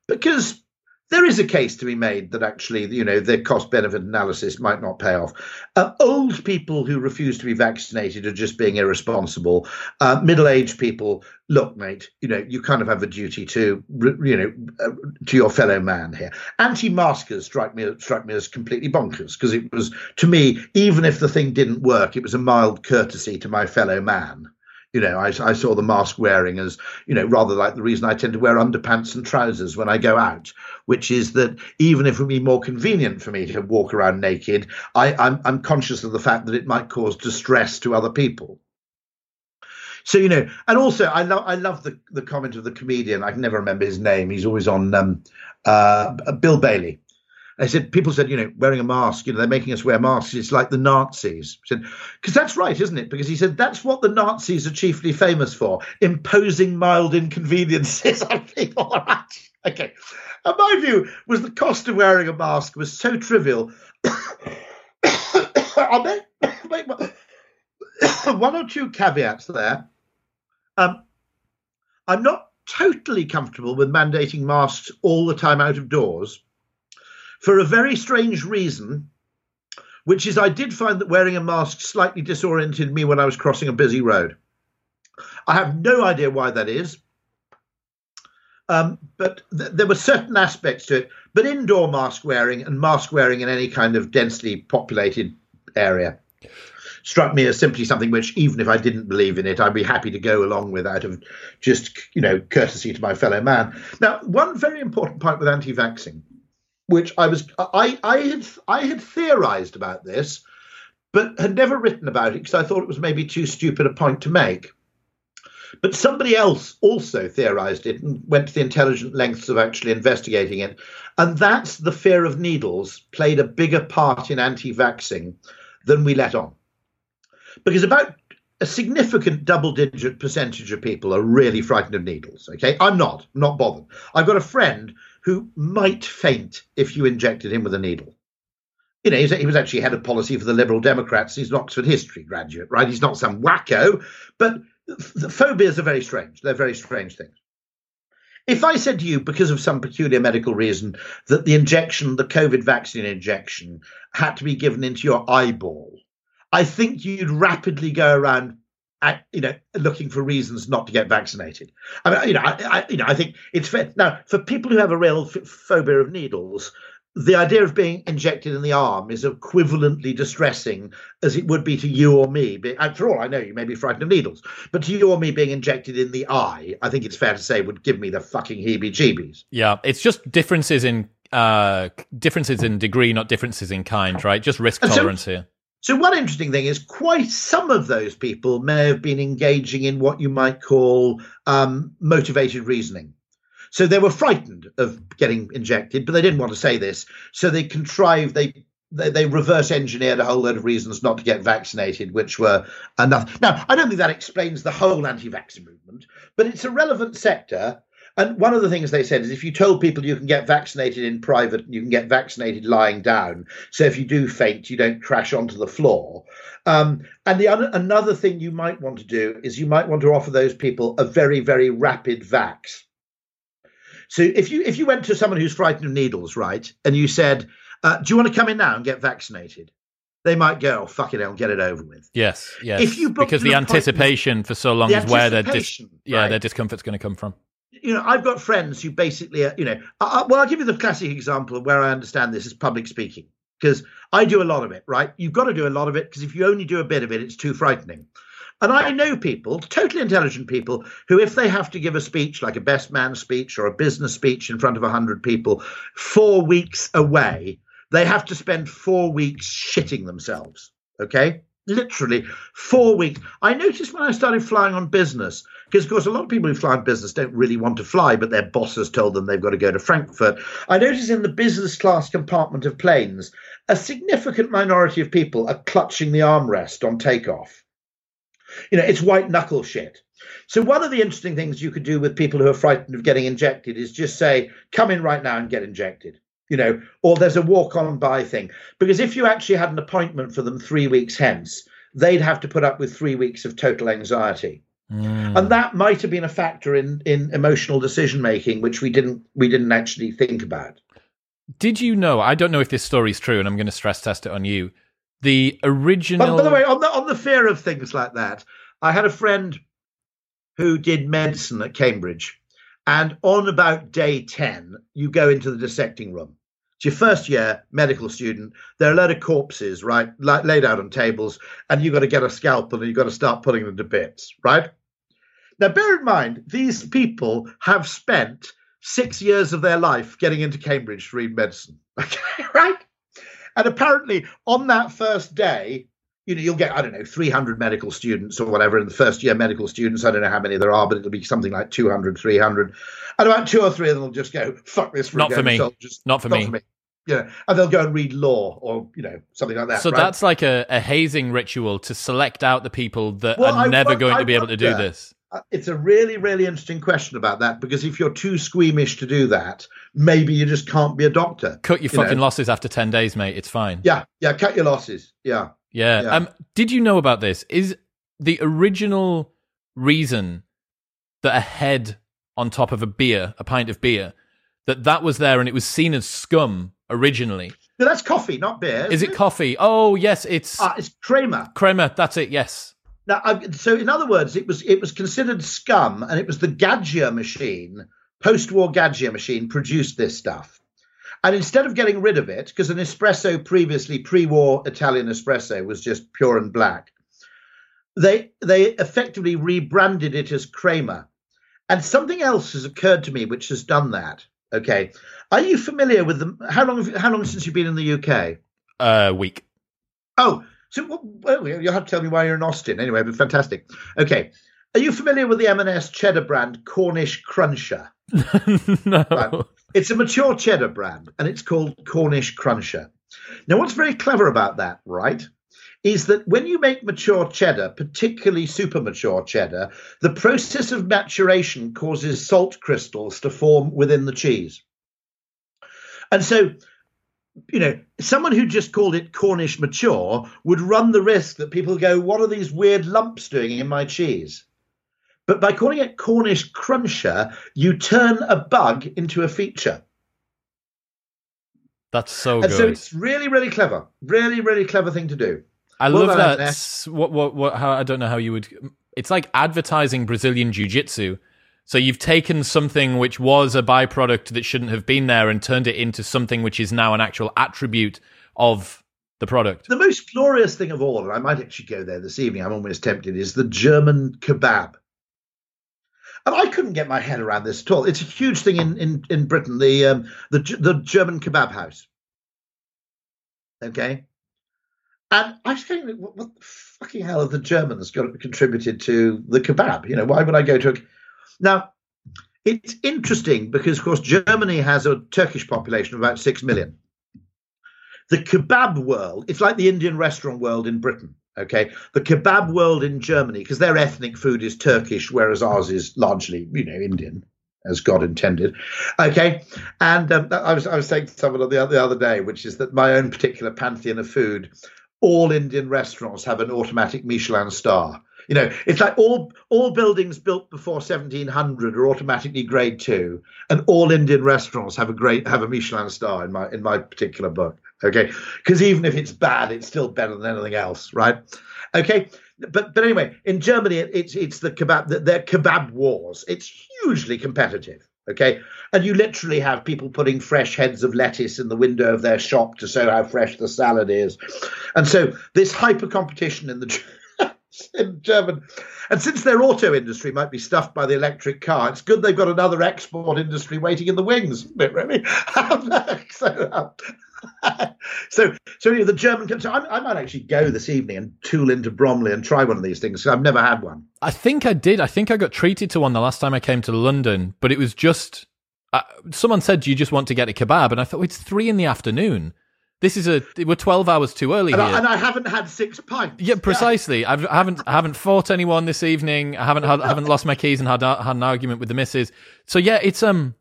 because there is a case to be made that actually, you know, the cost benefit analysis might not pay off. Uh, old people who refuse to be vaccinated are just being irresponsible. Uh, Middle aged people, look, mate, you know, you kind of have a duty to, you know, uh, to your fellow man here. Anti maskers strike me, strike me as completely bonkers because it was, to me, even if the thing didn't work, it was a mild courtesy to my fellow man. You know, I, I saw the mask wearing as, you know, rather like the reason I tend to wear underpants and trousers when I go out, which is that even if it would be more convenient for me to walk around naked, I, I'm, I'm conscious of the fact that it might cause distress to other people. So you know, and also I love I love the the comment of the comedian. I can never remember his name. He's always on um, uh, Bill Bailey, I said, people said, you know, wearing a mask, you know, they're making us wear masks. It's like the Nazis. I said, because that's right, isn't it? Because he said that's what the Nazis are chiefly famous for, imposing mild inconveniences on people. All right. Okay. And my view was the cost of wearing a mask was so trivial. I'll make, make one or two caveats there. Um, I'm not totally comfortable with mandating masks all the time out of doors for a very strange reason, which is I did find that wearing a mask slightly disoriented me when I was crossing a busy road. I have no idea why that is. Um, but th- there were certain aspects to it. But indoor mask wearing and mask wearing in any kind of densely populated area struck me as simply something which, even if I didn't believe in it, I'd be happy to go along with out of just, you know, courtesy to my fellow man. Now, one very important point with anti-vaxxing which I was I I had I had theorized about this, but had never written about it because I thought it was maybe too stupid a point to make. But somebody else also theorized it and went to the intelligent lengths of actually investigating it. And that's the fear of needles played a bigger part in anti vaxxing than we let on. Because about a significant double digit percentage of people are really frightened of needles. Okay. I'm not, I'm not bothered. I've got a friend who might faint if you injected him with a needle. You know, he was actually head of policy for the Liberal Democrats. He's an Oxford history graduate, right? He's not some wacko, but the phobias are very strange. They're very strange things. If I said to you, because of some peculiar medical reason, that the injection, the COVID vaccine injection, had to be given into your eyeball, I think you'd rapidly go around uh, you know, looking for reasons not to get vaccinated. I mean, you know, I, I, you know, I think it's fair. Now, for people who have a real f- phobia of needles, the idea of being injected in the arm is equivalently distressing as it would be to you or me. After all, I know you may be frightened of needles, but to you or me being injected in the eye, I think it's fair to say would give me the fucking heebie-jeebies. Yeah, it's just differences in uh differences in degree, not differences in kind, right? Just risk tolerance so, here. So, one interesting thing is quite some of those people may have been engaging in what you might call um, motivated reasoning. So they were frightened of getting injected, but they didn't want to say this. So they contrived, they they, they reverse engineered a whole load of reasons not to get vaccinated, which were enough. Now, I don't think that explains the whole anti vaccine movement, but it's a relevant sector And one of the things they said is if you told people you can get vaccinated in private, you can get vaccinated lying down. So if you do faint, you don't crash onto the floor. Um, and the another thing you might want to do is you might want to offer those people a very, very rapid vax. So if you if you went to someone who's frightened of needles, right, and you said, uh, "Do you want to come in now and get vaccinated?" They might go, oh, "Fuck it, I'll get it over with." Yes, yes. If you because the anticipation for so long the is where their dis- yeah their discomfort's going to come from you know, I've got friends who basically, you know, I, well, I'll give you the classic example of where I understand this is public speaking because I do a lot of it, right? You've got to do a lot of it because if you only do a bit of it, it's too frightening. And I know people, totally intelligent people, who, if they have to give a speech like a best man speech or a business speech in front of 100 people, four weeks away, they have to spend four weeks shitting themselves. Okay? Literally four weeks. I noticed when I started flying on business, because of course a lot of people who fly on business don't really want to fly, but their bosses told them they've got to go to Frankfurt. I noticed in the business class compartment of planes, a significant minority of people are clutching the armrest on takeoff. You know, it's white knuckle shit. So one of the interesting things you could do with people who are frightened of getting injected is just say, come in right now and get injected you know, or there's a walk on by thing. Because if you actually had an appointment for them three weeks hence, they'd have to put up with three weeks of total anxiety. Mm. And that might have been a factor in, in emotional decision making, which we didn't we didn't actually think about. Did you know? I don't know if this story is true, and I'm going to stress test it on you. The original. By, by the way, on the on the fear of things like that, I had a friend who did medicine at Cambridge, and on about day ten, you go into the dissecting room, it's your first year medical student. There are a load of corpses, right, like laid out on tables, and you've got to get a scalpel and you've got to start putting them to bits, right? Now, bear in mind, these people have spent six years of their life getting into Cambridge to read medicine, okay, right? And apparently, on that first day, you know, you'll get, I don't know, 300 medical students or whatever in the first year medical students. I don't know how many there are, but it'll be something like 200, 300. And about two or three of them will just go, fuck this. Not for, me. Just, not for not me. For me. Yeah, and they'll go and read law or, you know, something like that. So right? that's like a, a, hazing ritual to select out the people that well, are I, never I, going to be able to do this. Uh, it's a really, really interesting question about that because if you're too squeamish to do that, maybe you just can't be a doctor. Cut your you fucking know? losses after 10 days, mate. It's fine. Yeah, yeah, cut your losses. Yeah. Yeah. yeah. Um, did you know about this? Is the original reason that a head on top of a beer, a pint of beer, that that was there and it was seen as scum originally? No, that's coffee, not beer. Is it, it coffee? Oh, yes, it's uh, it's Crema. Crema, that's it. Yes. Now, I, so in other words, it was it was considered scum, and it was the Gaggia machine, post-war Gaggia machine, produced this stuff. And instead of getting rid of it, because an espresso previously, pre-war Italian espresso was just pure and black, they they effectively rebranded it as Crema. And something else has occurred to me which has done that. Okay, are you familiar with them? How long? How long since you've been in the UK? A uh, week. Oh, so well, you'll have to tell me why you're in Austin anyway. But fantastic. Okay, are you familiar with the M&S cheddar brand Cornish Cruncher? no. Right. It's a mature cheddar brand and it's called Cornish Cruncher. Now, what's very clever about that, right, is that when you make mature cheddar, particularly super mature cheddar, the process of maturation causes salt crystals to form within the cheese. And so, you know, someone who just called it Cornish mature would run the risk that people go, What are these weird lumps doing in my cheese? But by calling it Cornish Cruncher, you turn a bug into a feature. That's so and good. so it's really, really clever. Really, really clever thing to do. I well love that. What, what, what, how, I don't know how you would. It's like advertising Brazilian Jiu Jitsu. So you've taken something which was a byproduct that shouldn't have been there and turned it into something which is now an actual attribute of the product. The most glorious thing of all, and I might actually go there this evening, I'm almost tempted, is the German kebab. And I couldn't get my head around this at all. It's a huge thing in in, in Britain, the um, the the German kebab house. Okay, and I think, what, what the fucking hell have the Germans got contributed to the kebab? You know, why would I go to a now? It's interesting because, of course, Germany has a Turkish population of about six million. The kebab world, it's like the Indian restaurant world in Britain. Okay, the kebab world in Germany, because their ethnic food is Turkish, whereas ours is largely, you know, Indian. as God intended. Okay, and um, I was I was saying to someone the the other day, which is that my own particular pantheon of food, all Indian restaurants have an automatic Michelin star. You know, it's like all all buildings built before 1700 are automatically grade two, and all Indian restaurants have a great have a Michelin star in my in my particular book. Okay, because even if it's bad, it's still better than anything else, right? Okay, but but anyway, in Germany, it's it's the kebab the, their kebab wars. It's hugely competitive. Okay, and you literally have people putting fresh heads of lettuce in the window of their shop to show how fresh the salad is, and so this hyper competition in the in German. And since their auto industry might be stuffed by the electric car, it's good they've got another export industry waiting in the wings, bit really. so, so, so you know, the German. So I, I, might actually go this evening and tool into Bromley and try one of these things. I've never had one. I think I did. I think I got treated to one the last time I came to London, but it was just. Uh, someone said, "Do you just want to get a kebab?" And I thought well, it's three in the afternoon. This is a we're twelve hours too early and here, I, and I haven't had six pints. Yeah, precisely. Yeah. I've, I haven't I haven't fought anyone this evening. I haven't had, I haven't lost my keys and had had an argument with the missus. So yeah, it's um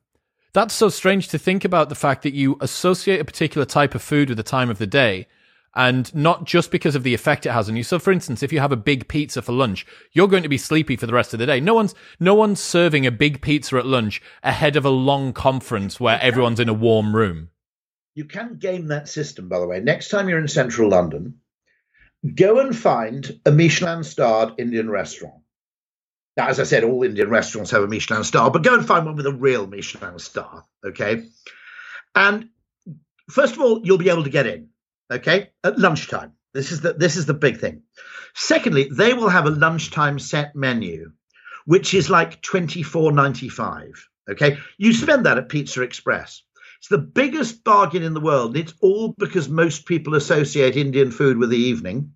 that's so strange to think about the fact that you associate a particular type of food with the time of the day and not just because of the effect it has on you. So for instance, if you have a big pizza for lunch, you're going to be sleepy for the rest of the day. No one's no one's serving a big pizza at lunch ahead of a long conference where everyone's in a warm room. You can game that system, by the way. Next time you're in central London, go and find a Michelin starred Indian restaurant. Now, as I said, all Indian restaurants have a Michelin star, but go and find one with a real Michelin star, okay? And first of all, you'll be able to get in, okay, at lunchtime. This is the this is the big thing. Secondly, they will have a lunchtime set menu, which is like twenty four ninety five. Okay, you spend that at Pizza Express. It's the biggest bargain in the world. It's all because most people associate Indian food with the evening.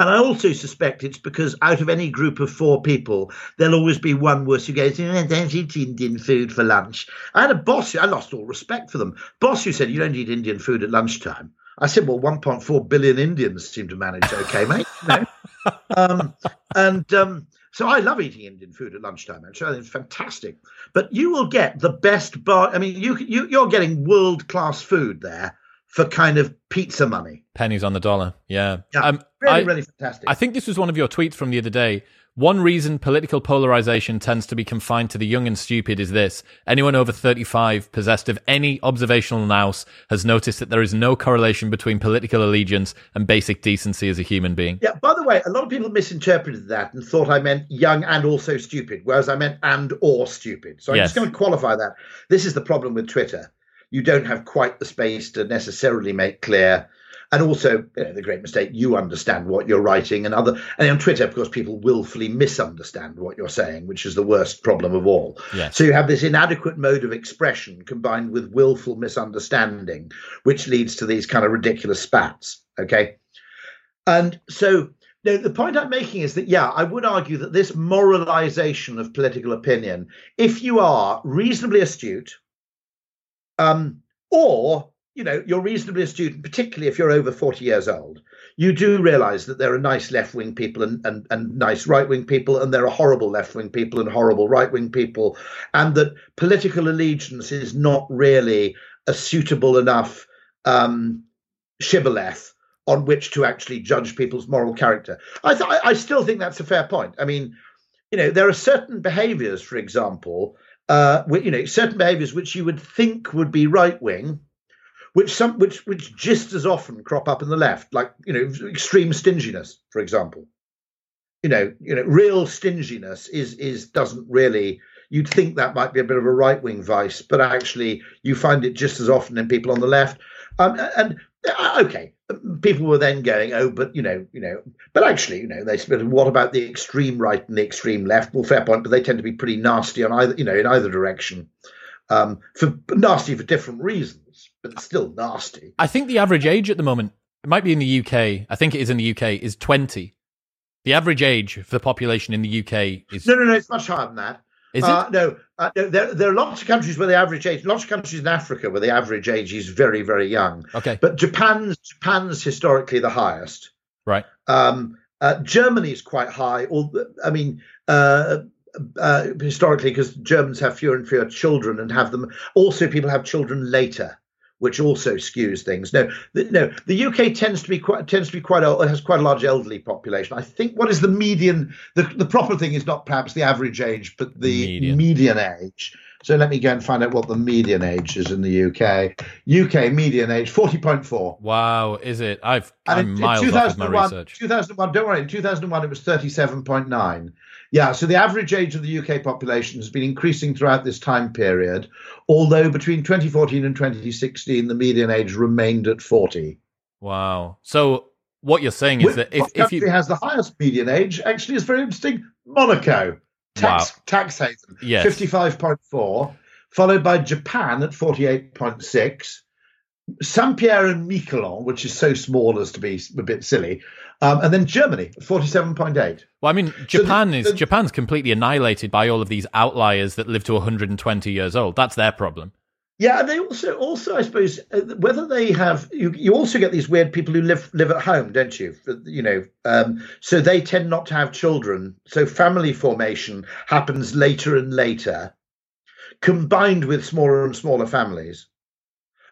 And I also suspect it's because out of any group of four people, there'll always be one worse who goes, I don't eat Indian food for lunch. I had a boss, I lost all respect for them. Boss who said, You don't eat Indian food at lunchtime. I said, Well, 1.4 billion Indians seem to manage okay, mate. Um, and um, so I love eating Indian food at lunchtime. Actually, I think it's fantastic. But you will get the best bar. I mean, you, you you're getting world class food there for kind of pizza money. Pennies on the dollar. Yeah. Yeah. Um, really, I, really fantastic. I think this was one of your tweets from the other day. One reason political polarization tends to be confined to the young and stupid is this. Anyone over 35 possessed of any observational nous has noticed that there is no correlation between political allegiance and basic decency as a human being. Yeah, by the way, a lot of people misinterpreted that and thought I meant young and also stupid, whereas I meant and or stupid. So I'm yes. just going to qualify that. This is the problem with Twitter. You don't have quite the space to necessarily make clear and also you know, the great mistake you understand what you're writing and other and on twitter of course people willfully misunderstand what you're saying which is the worst problem of all yes. so you have this inadequate mode of expression combined with willful misunderstanding which leads to these kind of ridiculous spats okay and so no, the point I'm making is that, yeah, I would argue that this moralization of political opinion, if you are reasonably astute, um, or you know, you're reasonably astute, particularly if you're over 40 years old, you do realize that there are nice left wing people and, and, and nice right wing people, and there are horrible left wing people and horrible right wing people, and that political allegiance is not really a suitable enough um, shibboleth on which to actually judge people's moral character. I, th- I still think that's a fair point. I mean, you know, there are certain behaviors, for example, uh, you know, certain behaviors which you would think would be right wing which some which which just as often crop up in the left, like you know extreme stinginess, for example. You know, you know, real stinginess is is doesn't really. You'd think that might be a bit of a right wing vice, but actually you find it just as often in people on the left. Um, and uh, okay, people were then going, oh, but you know, you know, but actually, you know, they said, what about the extreme right and the extreme left? Well, fair point, but they tend to be pretty nasty on either, you know, in either direction, um, for nasty for different reasons but it's still nasty. I think the average age at the moment, it might be in the UK, I think it is in the UK, is 20. The average age for the population in the UK is. No, no, no, it's much higher than that. Is uh, it? No, uh, no there, there are lots of countries where the average age, lots of countries in Africa where the average age is very, very young. Okay. But Japan's Japan's historically the highest. Right. Um, uh, Germany is quite high. Or I mean, uh, uh, historically because Germans have fewer and fewer children and have them. Also, people have children later, which also skews things. No, the, no, the UK tends to be quite tends to be quite old, has quite a large elderly population. I think what is the median? The, the proper thing is not perhaps the average age, but the median, median age. So let me go and find out what the median age is in the UK. UK median age 40.4. Wow, is it? I've I'm in, miles in off my research. 2001, don't worry, in 2001 it was 37.9. Yeah, so the average age of the UK population has been increasing throughout this time period, although between 2014 and 2016 the median age remained at 40. Wow. So what you're saying is that if, if you has the highest median age, actually is very interesting. Monaco tax wow. tax haven, yes. 55.4, followed by Japan at 48.6. Saint Pierre and Miquelon, which is so small as to be a bit silly, um, and then Germany, forty-seven point eight. Well, I mean, Japan so the, is Japan's completely annihilated by all of these outliers that live to one hundred and twenty years old. That's their problem. Yeah, and they also, also, I suppose, uh, whether they have, you, you also get these weird people who live live at home, don't you? You know, um, so they tend not to have children. So family formation happens later and later, combined with smaller and smaller families,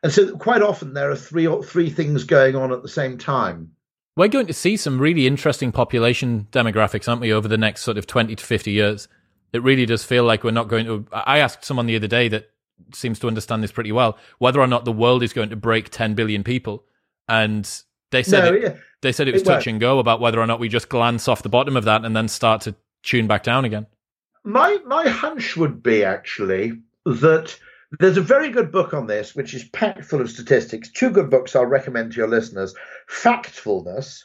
and so quite often there are three or three things going on at the same time. We're going to see some really interesting population demographics, aren't we, over the next sort of twenty to fifty years? It really does feel like we're not going to. I asked someone the other day that seems to understand this pretty well. Whether or not the world is going to break 10 billion people, and they said no, it, yeah. they said it was it touch and go about whether or not we just glance off the bottom of that and then start to tune back down again. My my hunch would be actually that there's a very good book on this, which is packed full of statistics. Two good books I'll recommend to your listeners: Factfulness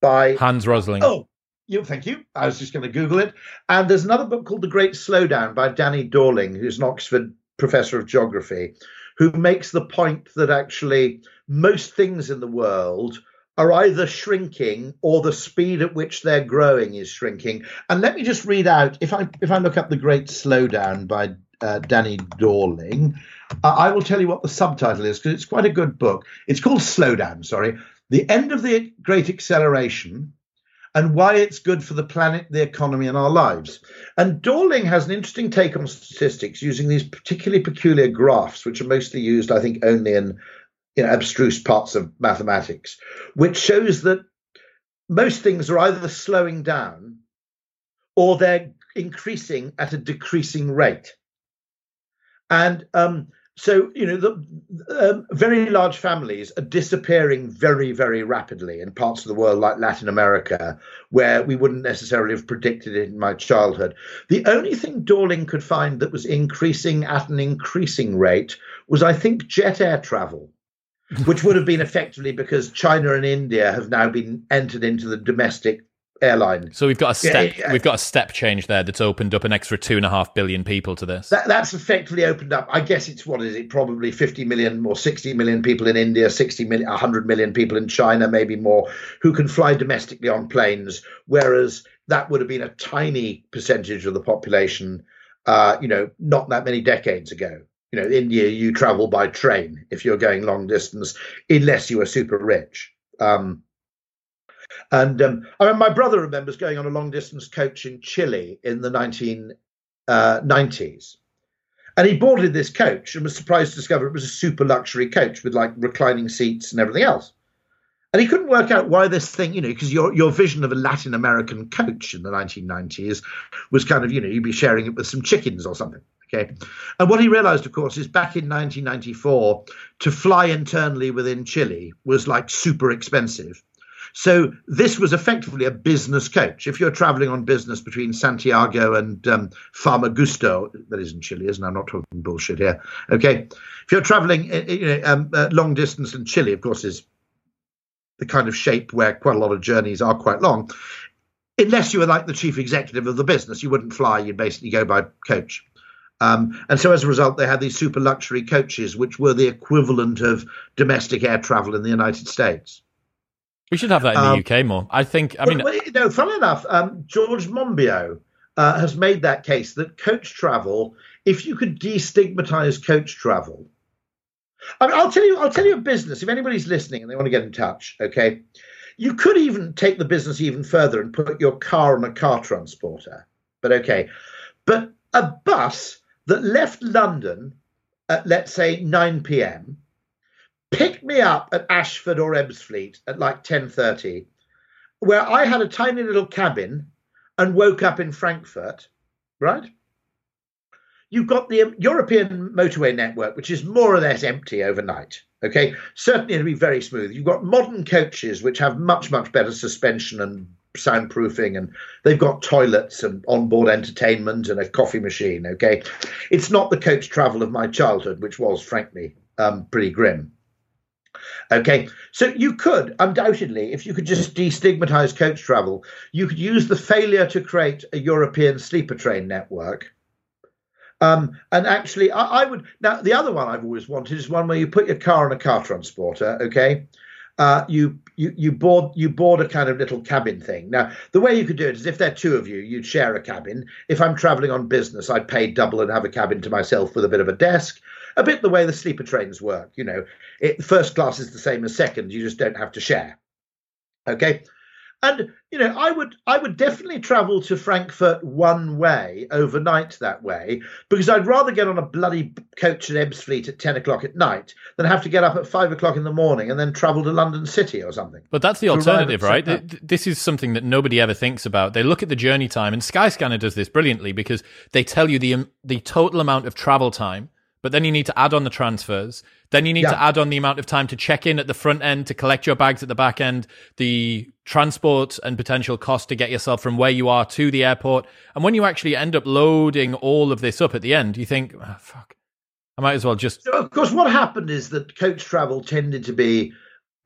by Hans Rosling. Oh, you, thank you. I was just going to Google it. And there's another book called The Great Slowdown by Danny Dorling, who's an Oxford professor of geography, who makes the point that actually most things in the world are either shrinking or the speed at which they're growing is shrinking. And let me just read out if I if I look up the Great Slowdown by uh, Danny Dorling, uh, I will tell you what the subtitle is because it's quite a good book. It's called Slowdown. Sorry, the end of the Great Acceleration and why it's good for the planet, the economy, and our lives. And Dorling has an interesting take on statistics using these particularly peculiar graphs, which are mostly used, I think, only in you know, abstruse parts of mathematics, which shows that most things are either slowing down or they're increasing at a decreasing rate. And um, so you know the um, very large families are disappearing very very rapidly in parts of the world like latin america where we wouldn't necessarily have predicted it in my childhood. The only thing dorling could find that was increasing at an increasing rate was i think jet air travel which would have been effectively because china and india have now been entered into the domestic airline. So we've got a step. Yeah, we've got a step change there that's opened up an extra two and a half billion people to this. That, that's effectively opened up. I guess it's what is it? Probably fifty million or sixty million people in India, sixty million, hundred million people in China, maybe more, who can fly domestically on planes. Whereas that would have been a tiny percentage of the population. Uh, you know, not that many decades ago. You know, India, you travel by train if you're going long distance, unless you are super rich. Um, and um, I mean, my brother remembers going on a long distance coach in Chile in the 1990s. Uh, and he boarded this coach and was surprised to discover it was a super luxury coach with like reclining seats and everything else. And he couldn't work out why this thing, you know, because your your vision of a Latin American coach in the 1990s was kind of, you know, you'd be sharing it with some chickens or something. Okay. And what he realized, of course, is back in 1994, to fly internally within Chile was like super expensive. So this was effectively a business coach. If you're traveling on business between Santiago and um, Famagusto, that is in Chile, isn't it? I'm not talking bullshit here. Okay. If you're traveling uh, uh, you know, um, uh, long distance in Chile, of course, is the kind of shape where quite a lot of journeys are quite long. Unless you were like the chief executive of the business, you wouldn't fly, you'd basically go by coach. Um, and so as a result, they had these super luxury coaches, which were the equivalent of domestic air travel in the United States. We should have that in the um, UK more. I think. I mean, well, you know, fun enough, um, George Monbiot uh, has made that case that coach travel, if you could destigmatize coach travel, I mean, I'll tell you, I'll tell you a business. If anybody's listening and they want to get in touch, okay, you could even take the business even further and put your car on a car transporter. But okay, But a bus that left London at let's say 9 p.m. picked me up at Ashford or Ebbsfleet at like 10:30 where I had a tiny little cabin and woke up in Frankfurt, right? You've got the European motorway network, which is more or less empty overnight. Okay, certainly it'll be very smooth. You've got modern coaches which have much, much better suspension and soundproofing, and they've got toilets and onboard entertainment and a coffee machine. Okay, it's not the coach travel of my childhood, which was frankly um, pretty grim. Okay, so you could undoubtedly, if you could just destigmatize coach travel, you could use the failure to create a European sleeper train network. Um, and actually, I, I, would now the other one I've always wanted is one where you put your car on a car transporter. Okay, uh, you you you board you board a kind of little cabin thing. Now, the way you could do it is if there are two of you, you'd share a cabin. If I'm traveling on business, I'd pay double and have a cabin to myself with a bit of a desk. A bit the way the sleeper trains work, you know. It, first class is the same as second. You just don't have to share. Okay, and you know, I would I would definitely travel to Frankfurt one way overnight that way because I'd rather get on a bloody coach at Ebbsfleet at ten o'clock at night than have to get up at five o'clock in the morning and then travel to London City or something. But that's the alternative, right? This is something that nobody ever thinks about. They look at the journey time, and Skyscanner does this brilliantly because they tell you the the total amount of travel time but then you need to add on the transfers. Then you need yeah. to add on the amount of time to check in at the front end, to collect your bags at the back end, the transport and potential cost to get yourself from where you are to the airport. And when you actually end up loading all of this up at the end, you think, oh, fuck, I might as well just. So, of course, what happened is that coach travel tended to be.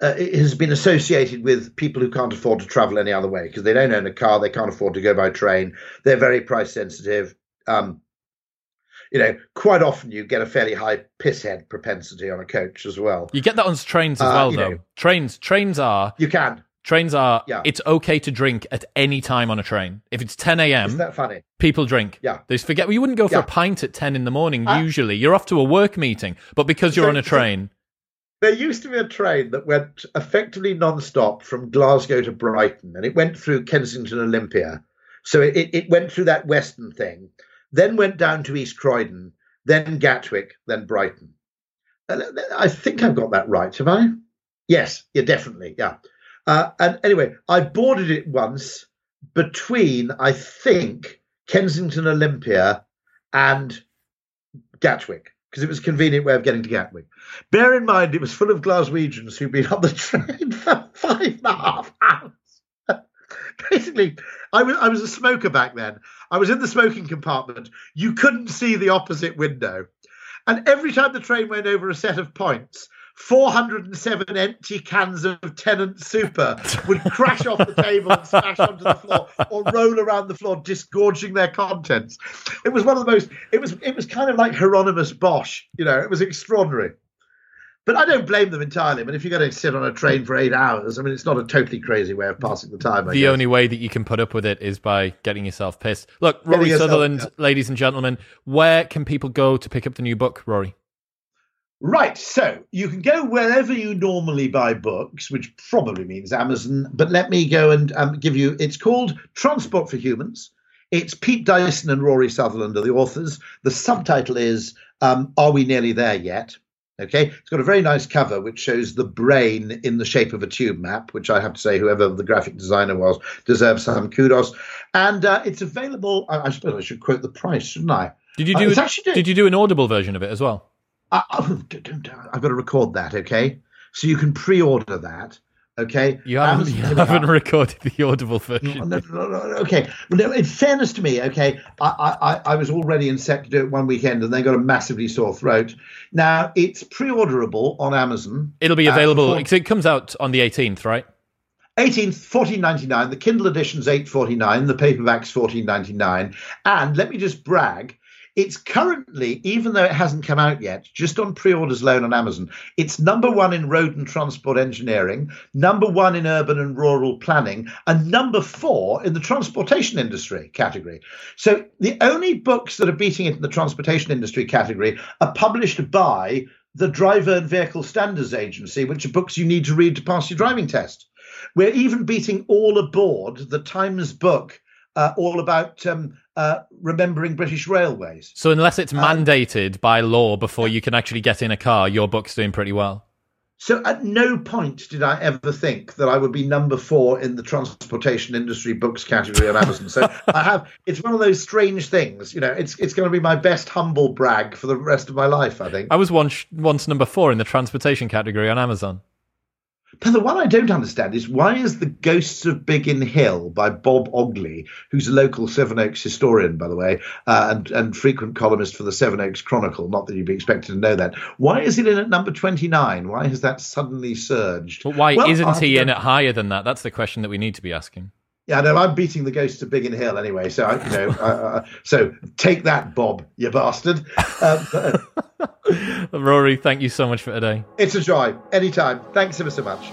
Uh, it has been associated with people who can't afford to travel any other way because they don't own a car, they can't afford to go by train, they're very price sensitive. Um, you know, quite often you get a fairly high pisshead propensity on a coach as well. You get that on trains as uh, well, though. Know, trains, trains are you can. Trains are. Yeah. It's okay to drink at any time on a train. If it's 10 a.m., isn't that funny? People drink. Yeah. They forget. Well, you wouldn't go for yeah. a pint at 10 in the morning. Uh, usually, you're off to a work meeting, but because you're so, on a train. there used to be a train that went effectively non-stop from Glasgow to Brighton, and it went through Kensington Olympia. So it, it went through that western thing then went down to East Croydon, then Gatwick, then Brighton. I think I've got that right, have I? Yes, yeah, definitely, yeah. Uh, and anyway, I boarded it once between, I think, Kensington Olympia and Gatwick because it was a convenient way of getting to Gatwick. Bear in mind, it was full of Glaswegians who'd been on the train for five and a half hours. basically, I was I was a smoker back then. I was in the smoking compartment. You couldn't see the opposite window, and every time the train went over a set of points, 407 empty cans of Tennent Super would crash off the table and smash onto the floor or roll around the floor, disgorging their contents. It was one of the most. It was. It was kind of like Hieronymus Bosch. You know, it was extraordinary. But I don't blame them entirely. Mean, if you're going to sit on a train for eight hours, I mean, it's not a totally crazy way of passing the time. I the guess. only way that you can put up with it is by getting yourself pissed. Look, Rory yourself, Sutherland, yeah. ladies and gentlemen, where can people go to pick up the new book, Rory? Right, so you can go wherever you normally buy books, which probably means Amazon. But let me go and um, give you. It's called Transport for Humans. It's Pete Dyson and Rory Sutherland are the authors. The subtitle is um, Are We Nearly There Yet? Okay, it's got a very nice cover which shows the brain in the shape of a tube map, which I have to say, whoever the graphic designer was, deserves some kudos. And uh, it's available. I, I, suppose I should quote the price, shouldn't I? Did you uh, do? Uh, actually, did you do an audible version of it as well? Uh, oh, don't, don't, I've got to record that. Okay, so you can pre-order that. Okay, you haven't, you haven't recorded the audible version. No, no, no, okay, well, in fairness to me, okay, I, I, I was already in set to do it one weekend and then got a massively sore throat. Now it's pre-orderable on Amazon. It'll be available. Uh, it comes out on the 18th, right? 18th, 14.99. The Kindle edition's 8.49. The paperback's 14.99. And let me just brag it's currently, even though it hasn't come out yet, just on pre orders alone on Amazon, it's number one in road and transport engineering, number one in urban and rural planning, and number four in the transportation industry category. So the only books that are beating it in the transportation industry category are published by the Driver and Vehicle Standards Agency, which are books you need to read to pass your driving test. We're even beating all aboard the Times book uh, all about um, uh, remembering British railways. So unless it's mandated by law before you can actually get in a car, your book's doing pretty well. So at no point did I ever think that I would be number four in the transportation industry books category on Amazon. So I have it's one of those strange things, you know, it's it's going to be my best humble brag for the rest of my life, I think. I was once once number 4 in the transportation category on Amazon. But the one I don't understand is why is The Ghosts of Biggin Hill by Bob Ogley, who's a local Sevenoaks historian, by the way, uh, and, and frequent columnist for the Sevenoaks Chronicle, not that you'd be expected to know that. Why is it in at number 29? Why has that suddenly surged? But why Well, isn't he in it higher than that? That's the question that we need to be asking. Yeah, no, I'm beating the Ghosts of Biggin Hill anyway. So, I, you know, uh, uh, so take that, Bob, you bastard. Uh, Rory, thank you so much for today. it's a joy. Anytime. Thanks ever so much.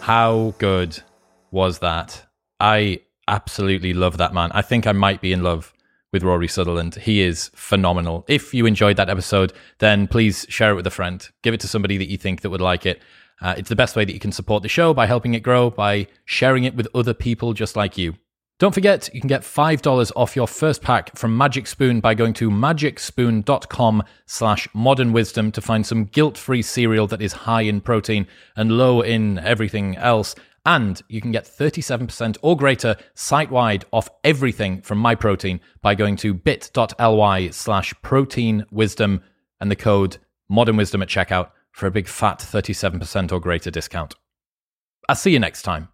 How good was that? I absolutely love that man. I think I might be in love with Rory Sutherland. He is phenomenal. If you enjoyed that episode, then please share it with a friend. Give it to somebody that you think that would like it. Uh, it's the best way that you can support the show by helping it grow, by sharing it with other people just like you. Don't forget, you can get $5 off your first pack from Magic Spoon by going to magicspoon.com slash modern wisdom to find some guilt-free cereal that is high in protein and low in everything else. And you can get 37% or greater site-wide off everything from MyProtein by going to bit.ly slash protein wisdom and the code modern wisdom at checkout for a big fat 37% or greater discount. I'll see you next time.